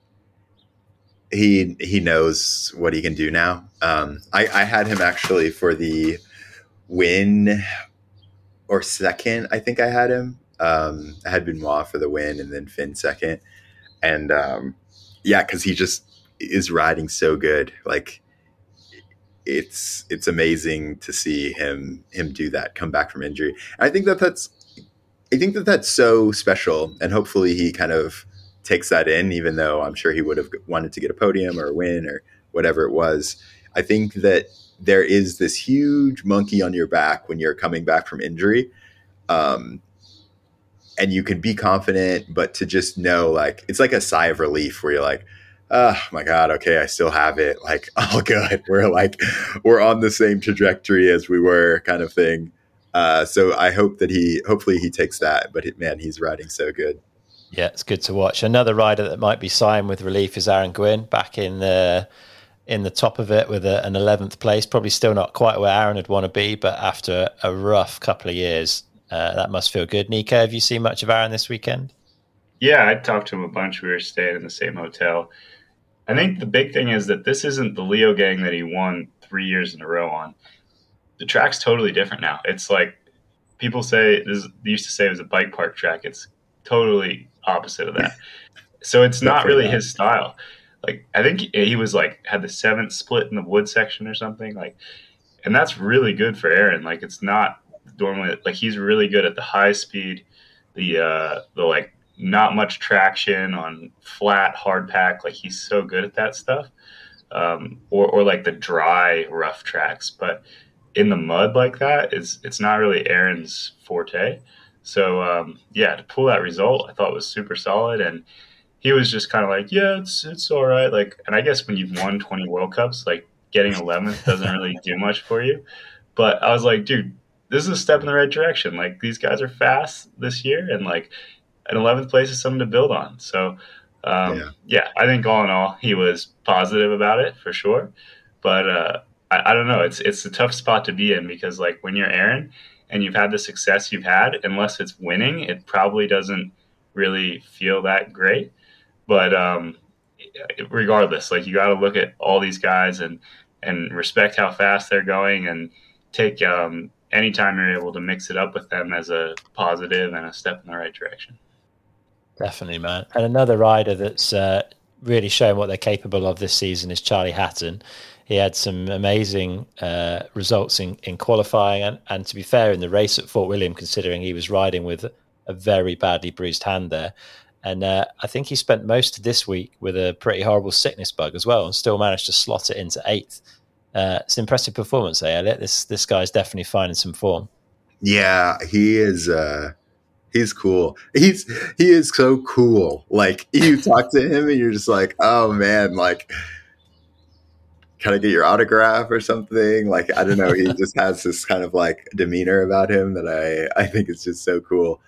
he he knows what he can do now. Um, I, I had him actually for the win or second. I think I had him. Um, I had Benoit for the win and then Finn second. And um, yeah, because he just is riding so good. Like it's it's amazing to see him him do that, come back from injury. And I think that that's I think that that's so special, and hopefully he kind of takes that in, even though I'm sure he would have wanted to get a podium or a win or whatever it was. I think that there is this huge monkey on your back when you're coming back from injury. Um, and you can be confident, but to just know, like, it's like a sigh of relief where you're like, oh my God, okay, I still have it. Like, all good. We're like, we're on the same trajectory as we were, kind of thing. Uh, so I hope that he, hopefully, he takes that. But it, man, he's riding so good. Yeah, it's good to watch. Another rider that might be sighing with relief is Aaron Gwin back in the in the top of it with a, an 11th place. Probably still not quite where Aaron would want to be, but after a rough couple of years, uh, that must feel good. Nico, have you seen much of Aaron this weekend? Yeah, I talked to him a bunch. We were staying in the same hotel. I think the big thing is that this isn't the Leogang that he won three years in a row on. The track's totally different now. It's like people say this they used to say it was a bike park track. It's totally opposite of that. So it's not really his style like I think he was like had the seventh split in the wood section or something like, and that's really good for Aaron. Like it's not normally like he's really good at the high speed, the uh the like not much traction on flat hard pack. Like he's so good at that stuff, um, or or like the dry rough tracks, but in the mud like that is it's not really Aaron's forte. So um, yeah, to pull that result, I thought was super solid and he was just kind of like, yeah, it's it's all right. Like, and I guess when you've won 20 World Cups, like getting 11th doesn't really do much for you. But I was like, dude, this is a step in the right direction. Like these guys are fast this year, and like an 11th place is something to build on. So, um, yeah. yeah. I think all in all, he was positive about it for sure. But uh, I, I don't know. It's it's a tough spot to be in because like when you're Aaron and you've had the success you've had, unless it's winning, it probably doesn't really feel that great. But um, regardless, like you got to look at all these guys and and respect how fast they're going and take um, anytime you're able to mix it up with them as a positive and a step in the right direction. Definitely, man. And another rider that's uh, really showing what they're capable of this season is Charlie Hatton. He had some amazing uh, results in, in qualifying, and, and to be fair, in the race at Fort William, considering he was riding with a very badly bruised hand there. And uh, I think he spent most of this week with a pretty horrible sickness bug as well, and still managed to slot it into eighth. Uh, it's an impressive performance, eh, Elliot? This this guy's definitely finding some form. Yeah, he is. Uh, he's cool. He's he is so cool. Like you talk to him, and you're just like, oh man, like. Can I get your autograph or something? Like I don't know. He just has this kind of like demeanor about him that I I think is just so cool.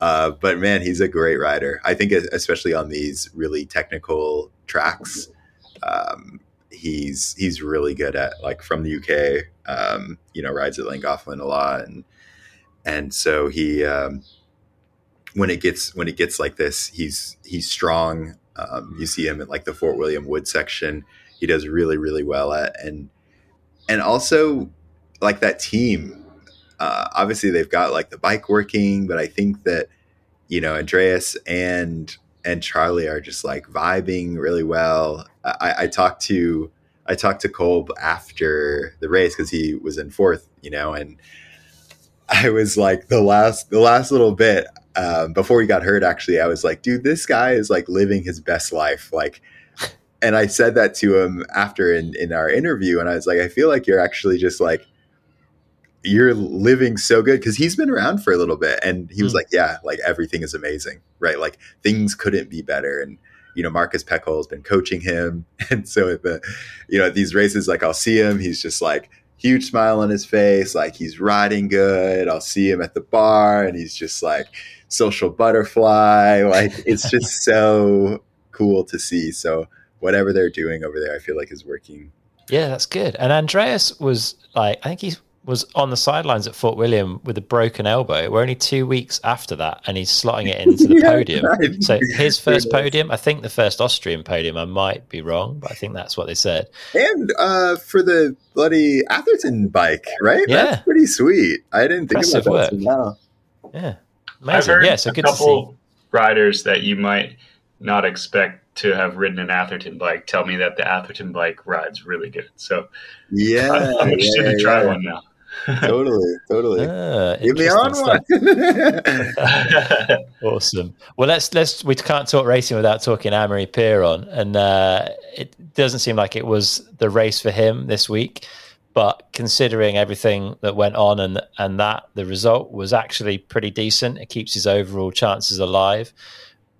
Uh, but man, he's a great rider. I think, especially on these really technical tracks, um, he's he's really good at like from the UK. Um, you know, rides at Llangollen a lot, and and so he um, when it gets when it gets like this, he's he's strong. Um, you see him at like the Fort William Wood section. He does really really well at and and also like that team uh, obviously they've got like the bike working, but I think that you know Andreas and and Charlie are just like vibing really well. I, I talked to I talked to Kolb after the race because he was in fourth, you know, and I was like the last the last little bit um, before he got hurt. Actually, I was like, dude, this guy is like living his best life, like. And I said that to him after in, in our interview, and I was like, I feel like you're actually just like you're living so good because he's been around for a little bit and he was mm. like yeah like everything is amazing right like things couldn't be better and you know Markus Pekoll has been coaching him and so at the you know at these races like i'll see him he's just like huge smile on his face like he's riding good i'll see him at the bar and he's just like social butterfly like it's just so cool to see so whatever they're doing over there i feel like is working yeah that's good and andreas was like i think he's was on the sidelines at Fort William with a broken elbow. We're only two weeks after that, and he's slotting it into the yeah, podium. Right. So his first podium, I think the first Austrian podium. I might be wrong, but I think that's what they said. And uh, for the bloody Atherton bike, right? Yeah, that's pretty sweet. I didn't think Impressive about that. Work. Yeah, amazing. I've heard yeah, so a couple riders that you might not expect to have ridden an Atherton bike tell me that the Atherton bike rides really good. So yeah, I'm interested yeah, to try yeah. one now totally, totally. Ah, Give me on one. awesome. Well, let's let's we can't talk racing without talking Amaury Pierron, and uh, it doesn't seem like it was the race for him this week. But considering everything that went on and and that the result was actually pretty decent, it keeps his overall chances alive.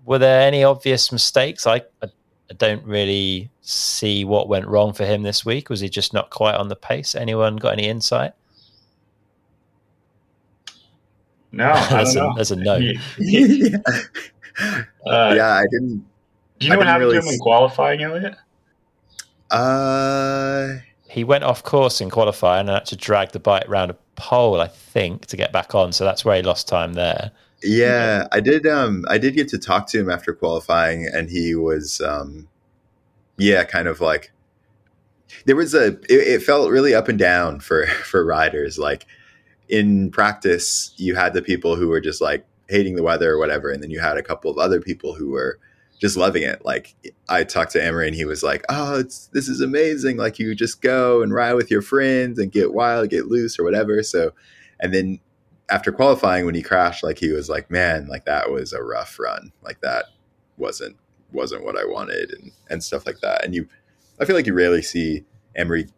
Were there any obvious mistakes? I, I I don't really see what went wrong for him this week. Was he just not quite on the pace? Anyone got any insight? No, that's, a, that's a no. yeah. Uh, yeah, I didn't. Do you know what happened really to him in qualifying, Elliot? Uh, he went off course in qualifying and had to drag the bike around a pole, I think, to get back on. So that's where he lost time there. Yeah, I did. Um, I did get to talk to him after qualifying, and he was, um, yeah, kind of like there was a. It, it felt really up and down for for riders. Like in practice, you had the people who were just like hating the weather or whatever, and then you had a couple of other people who were just loving it. Like I talked to Amaury and he was like, "Oh, this is amazing! Like you just go and ride with your friends and get wild, get loose or whatever." So, and then after qualifying, when he crashed, like he was like, "Man, like that was a rough run. Like that wasn't wasn't what I wanted," and and stuff like that. And you, I feel like you rarely see Amaury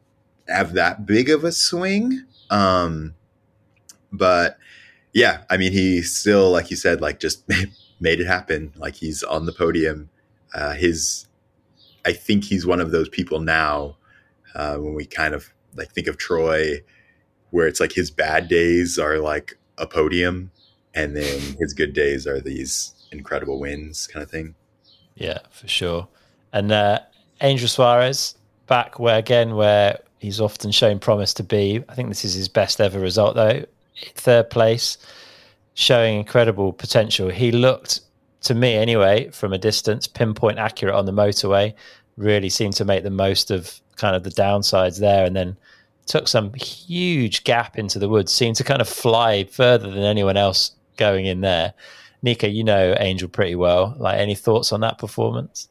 have that big of a swing. Um, but yeah, I mean, he still, like you said, like just made it happen. Like he's on the podium. Uh, his, I think he's one of those people now uh, when we kind of like think of Troy, where it's like his bad days are like a podium, and then his good days are these incredible wins, kind of thing. Yeah, for sure. And uh, Angel Suarez back where again where he's often shown promise to be. I think this is his best ever result though third place, showing incredible potential. He looked, to me anyway, from a distance, pinpoint accurate on the motorway. Really seemed to make the most of kind of the downsides there, and then took some huge gap into the woods, seemed to kind of fly further than anyone else going in there. Nico, you know Angel pretty well. Like, any thoughts on that performance?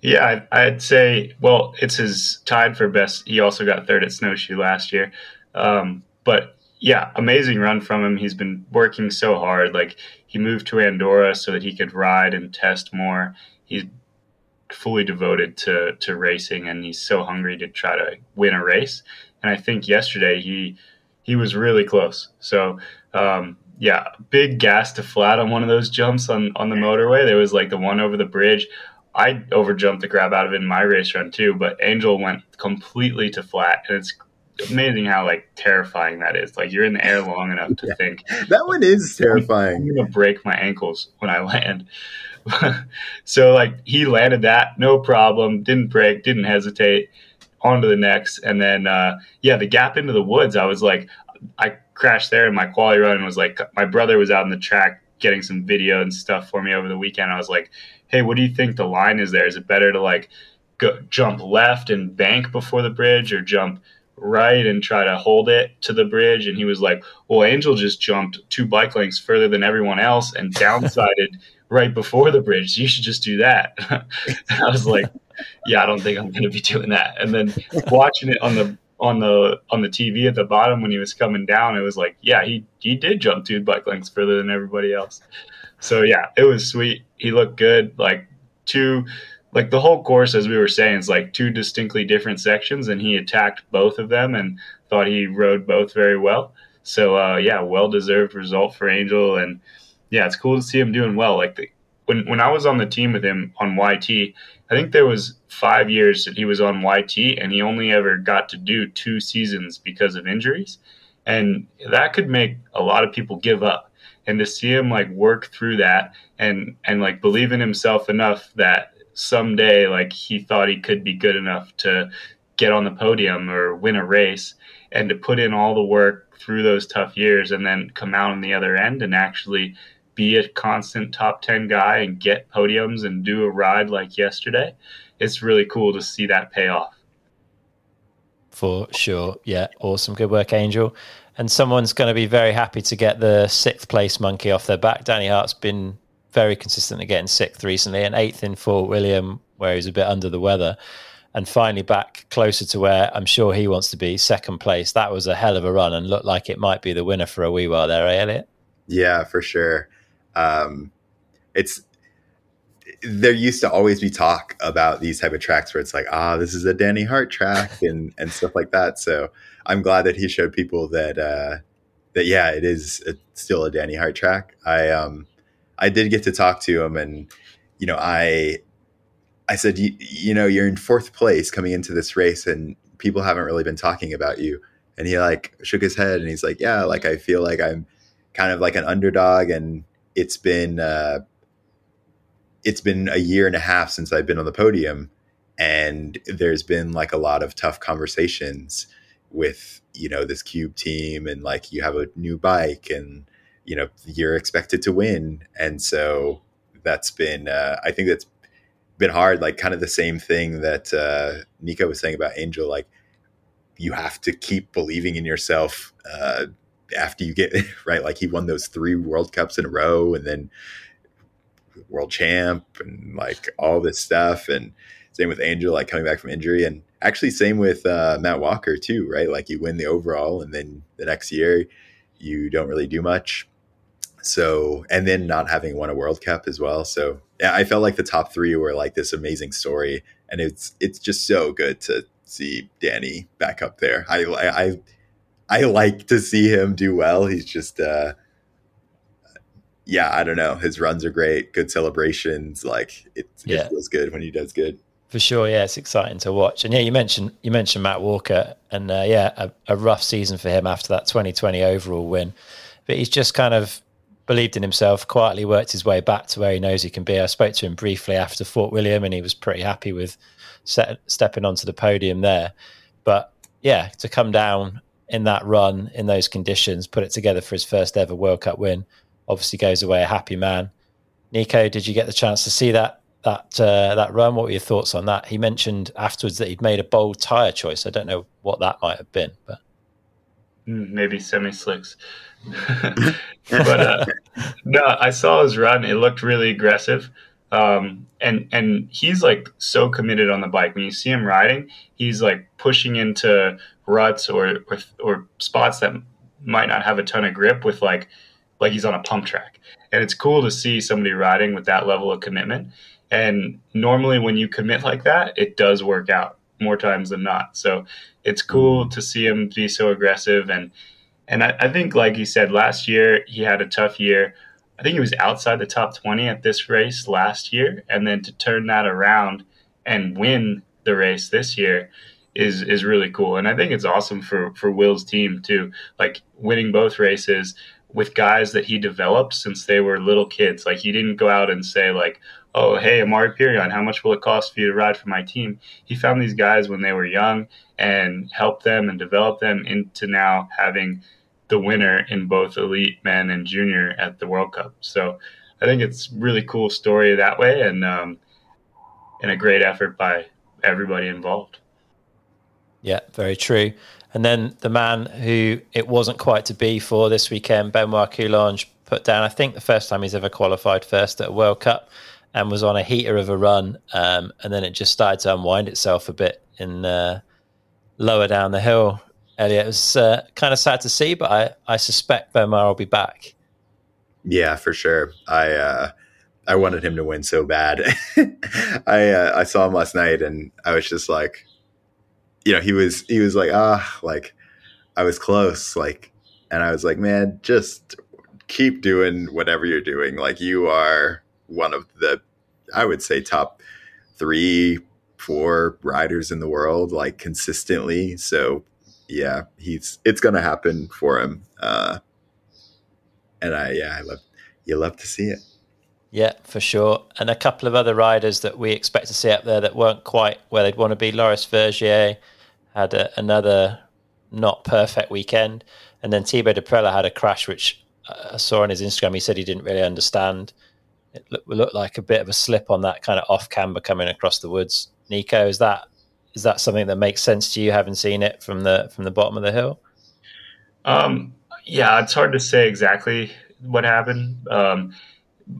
Yeah, I'd say, well, it's his tied for best. He also got third at Snowshoe last year. Um, but yeah, amazing run from him. He's been working so hard. Like, he moved to Andorra so that he could ride and test more. He's fully devoted to, to racing and he's so hungry to try to win a race. And I think yesterday he he was really close. So um, yeah, big gas to flat on one of those jumps on on the motorway. There was like the one over the bridge. I overjumped the grab out of it in my race run too, but Angel went completely to flat, and it's amazing how like terrifying that is. Like you're in the air long enough to yeah. think that one is terrifying. I'm gonna break my ankles when I land. so like he landed that no problem, didn't break, didn't hesitate, on to the next, and then uh, yeah, the gap into the woods. I was like, I crashed there in my quality run and was like, my brother was out in the track getting some video and stuff for me over the weekend. I was like, hey, what do you think the line is there? Is it better to like go, jump left and bank before the bridge or jump right and try to hold it to the bridge? And he was like, well, Angel just jumped two bike lengths further than everyone else and downsided right before the bridge. So you should just do that. I was like, yeah, I don't think I'm going to be doing that. And then watching it on the on the on the TV at the bottom when he was coming down, it was like, yeah, he he did jump two bike lengths further than everybody else. So yeah, it was sweet. He looked good. Like two, like the whole course, as we were saying, is like two distinctly different sections, and he attacked both of them and thought he rode both very well. So uh, yeah, well deserved result for Angel, and yeah, it's cool to see him doing well. Like the, when when I was on the team with him on YT, I think there was five years that he was on YT, and he only ever got to do two seasons because of injuries, and that could make a lot of people give up. And to see him like work through that and and like believe in himself enough that someday like he thought he could be good enough to get on the podium or win a race and to put in all the work through those tough years and then come out on the other end and actually be a constant top 10 guy and get podiums and do a ride like yesterday, it's really cool to see that pay off. For sure. Yeah. Awesome. Good work, Angel. And someone's going to be very happy to get the sixth place monkey off their back. Danny Hart's been very consistent at getting sixth recently and eighth in Fort William, where he's a bit under the weather. And finally back closer to where I'm sure he wants to be, second place. That was a hell of a run and looked like it might be the winner for a wee while there, eh, Elliot? Yeah, for sure um, it's there used to always be talk about these type of tracks where it's like, ah, this is a Danny Hart track and and stuff like that. So I'm glad that he showed people that uh, that yeah, it is a, still a Danny Hart track. I um I did get to talk to him, and you know I I said you, you know you're in fourth place coming into this race, and people haven't really been talking about you. And he like shook his head, and he's like, yeah, like I feel like I'm kind of like an underdog, and it's been uh, it's been a year and a half since I've been on the podium, and there's been like a lot of tough conversations with you know this cube team, and like you have a new bike, and you know you're expected to win, and so that's been uh, I think that's been hard. Like kind of the same thing that uh, Nico was saying about Angel, like you have to keep believing in yourself. Uh, after you get right, like he won those three World Cups in a row, and then world champ, and like all this stuff, and same with Angel, like coming back from injury, and actually same with uh, Matt Walker too, right? Like you win the overall, and then the next year you don't really do much. So, and then not having won a World Cup as well. So, yeah, I felt like the top three were like this amazing story, and it's it's just so good to see Danny back up there. I I I like to see him do well. He's just, uh, yeah, I don't know. His runs are great, good celebrations. Like it, yeah. it feels good when he does good. For sure, yeah, it's exciting to watch. And yeah, you mentioned you mentioned Matt Walker, and uh, yeah, a, a rough season for him after that 2020 overall win. But he's just kind of believed in himself, quietly worked his way back to where he knows he can be. I spoke to him briefly after Fort William, and he was pretty happy with set, stepping onto the podium there. But yeah, to come down in that run in those conditions, put it together for his first ever World Cup win. Obviously, goes away a happy man. Nico, did you get the chance to see that that uh, that run. What were your thoughts on that? He mentioned afterwards that he'd made a bold tire choice. I don't know what that might have been, but hmm, maybe semi slicks. but uh, no, I saw his run. It looked really aggressive. Um, and and he's like so committed on the bike. When you see him riding, he's like pushing into ruts or or, or spots that might not have a ton of grip with like like he's on a pump track. And it's cool to see somebody riding with that level of commitment. And normally, when you commit like that, it does work out more times than not. So it's cool to see him be so aggressive. And and I, I think, like you said, last year he had a tough year. I think he was outside the top 20 at this race last year. And then to turn that around and win the race this year is is really cool. And I think it's awesome for for Will's team too. Like winning both races with guys that he developed since they were little kids. Like he didn't go out and say like, "Oh, hey, Amaury Pierron, how much will it cost for you to ride for my team?" He found these guys when they were young and helped them and developed them into now having the winner in both elite men and junior at the World Cup. So I think it's really cool story that way, and um, and a great effort by everybody involved. Yeah, very true. And then the man who it wasn't quite to be for this weekend, Benoit Coulanges, put down, I think, the first time he's ever qualified first at a World Cup and was on a heater of a run. Um, and then it just started to unwind itself a bit in uh, lower down the hill. Elliot, it was uh, kind of sad to see, but I, I suspect Benoit will be back. Yeah, for sure. I uh, I wanted him to win so bad. I uh, I saw him last night, and I was just like, you know, he was he was like, ah, like I was close, like, and I was like, man, just keep doing whatever you're doing. Like you are one of the, I would say, top three, four riders in the world, like consistently. So yeah, he's it's gonna happen for him. Uh, and I yeah, I love you love to see it. Yeah, for sure. And a couple of other riders that we expect to see up there that weren't quite where they'd want to be. Loris Vergier had a, another not perfect weekend. And then Thibaut Daprela had a crash, which I saw on his Instagram. He said he didn't really understand. It looked, looked like a bit of a slip on that kind of off camber coming across the woods. Nico, is that is that something that makes sense to you, having seen it from the from the bottom of the hill? Um, yeah, it's hard to say exactly what happened. Um,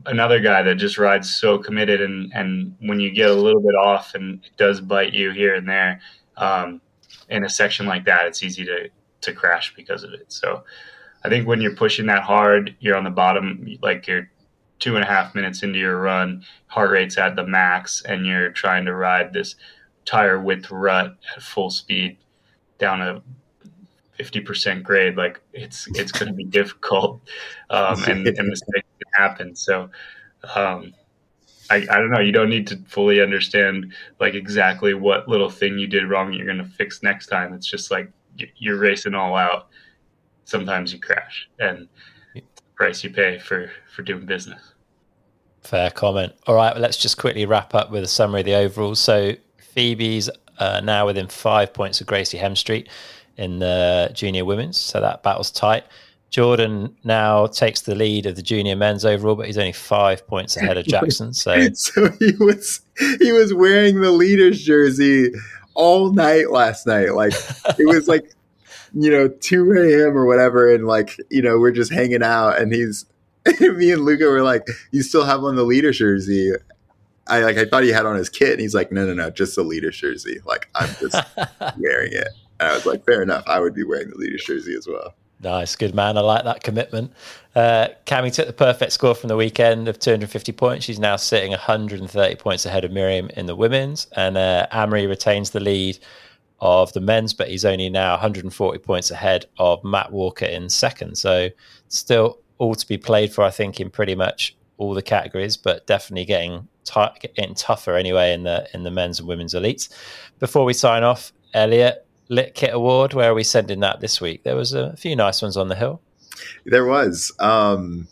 another guy that just rides so committed, and and when you get a little bit off, and it does bite you here and there. Um, in a section like that, it's easy to to crash because of it. So I think when you're pushing that hard, you're on the bottom, like you're two and a half minutes into your run, heart rate's at the max, and you're trying to ride this tire width rut at full speed down a 50% grade. Like it's it's going to be difficult, um, and, and mistakes can happen. So. Um, I, I don't know. You don't need to fully understand like exactly what little thing you did wrong you're going to fix next time. It's just like you're racing all out. Sometimes you crash, and the price you pay for for doing business. Fair comment. All right, let's just quickly wrap up with a summary of the overall. So Phoebe's uh, now within five points of Gracie Hemstreet in the junior women's, so that battle's tight. Jordan now takes the lead of the junior men's overall, but he's only five points ahead of Jackson. So, so he was he was wearing the leader's jersey all night last night. Like it was like you know two a.m. or whatever, and like you know we're just hanging out, and he's me and Luca were like, "You still have on the leader's jersey?" I like I thought he had on his kit, and he's like, "No, no, no, just the leader's jersey. Like I'm just wearing it." And I was like, "Fair enough. I would be wearing the leader's jersey as well." Nice, good man. I like that commitment. Uh, Cami took the perfect score from the weekend of 250 points. She's now sitting 130 points ahead of Myriam in the women's, and uh, Amaury retains the lead of the men's, but he's only now 140 points ahead of Matt Walker in second. So still all to be played for, I think, in pretty much all the categories, but definitely getting t- getting tougher anyway in the in the men's and women's elites. Before we sign off, Elliot, Lit Kit Award. Where are we sending that this week? There was a few nice ones on the hill. There was. Um,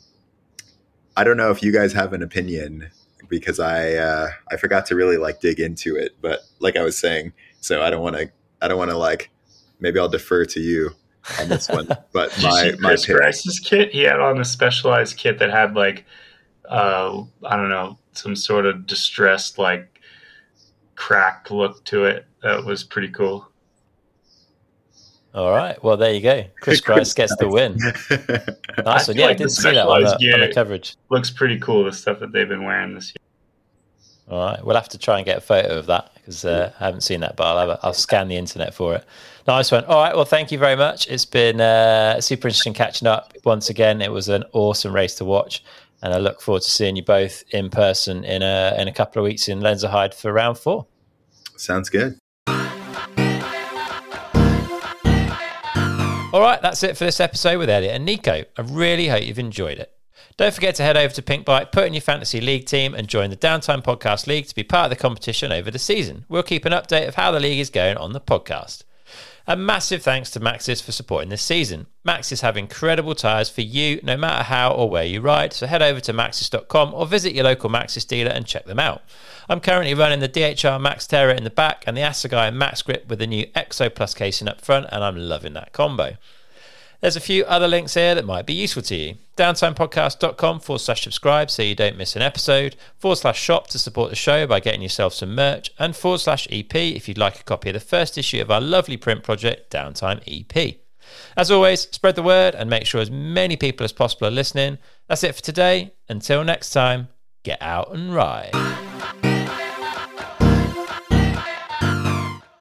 I don't know if you guys have an opinion because I uh, I forgot to really like dig into it, but like I was saying, so I don't want to I don't want to like maybe I'll defer to you on this one. But my my Chris Bryce's kit, he had on a specialized kit that had like uh, I don't know some sort of distressed like crack look to it. That was pretty cool. All right. Well, there you go. Chris Christ gets the win. Nice one. Yeah, like I didn't see that on the, on the coverage. Looks pretty cool, the stuff that they've been wearing this year. All right, we'll have to try and get a photo of that because uh, I haven't seen that, but I'll, a, I'll scan the internet for it. Nice one. All right, well, thank you very much. It's been uh, super interesting catching up once again. It was an awesome race to watch, and I look forward to seeing you both in person in a in a couple of weeks in Lenzerheide for round four. Sounds good. All right, that's it for this episode with Elliot and Nico. I really hope you've enjoyed it. Don't forget to head over to Pinkbike, put in your fantasy league team, and join the Downtime Podcast League to be part of the competition over the season. We'll keep an update of how the league is going on the podcast. A massive thanks to Maxxis for supporting this season. Maxxis have incredible tyres for you no matter how or where you ride, so head over to maxxis.com or visit your local Maxxis dealer and check them out. I'm currently running the DHR MaxxTerra in the back and the Assegai MaxxGrip with the new Exo Plus casing up front, and I'm loving that combo. There's a few other links here that might be useful to you. Downtimepodcast.com forward slash subscribe so you don't miss an episode, forward slash shop to support the show by getting yourself some merch, and forward slash EP if you'd like a copy of the first issue of our lovely print project, Downtime EP. As always, spread the word and make sure as many people as possible are listening. That's it for today. Until next time, get out and ride.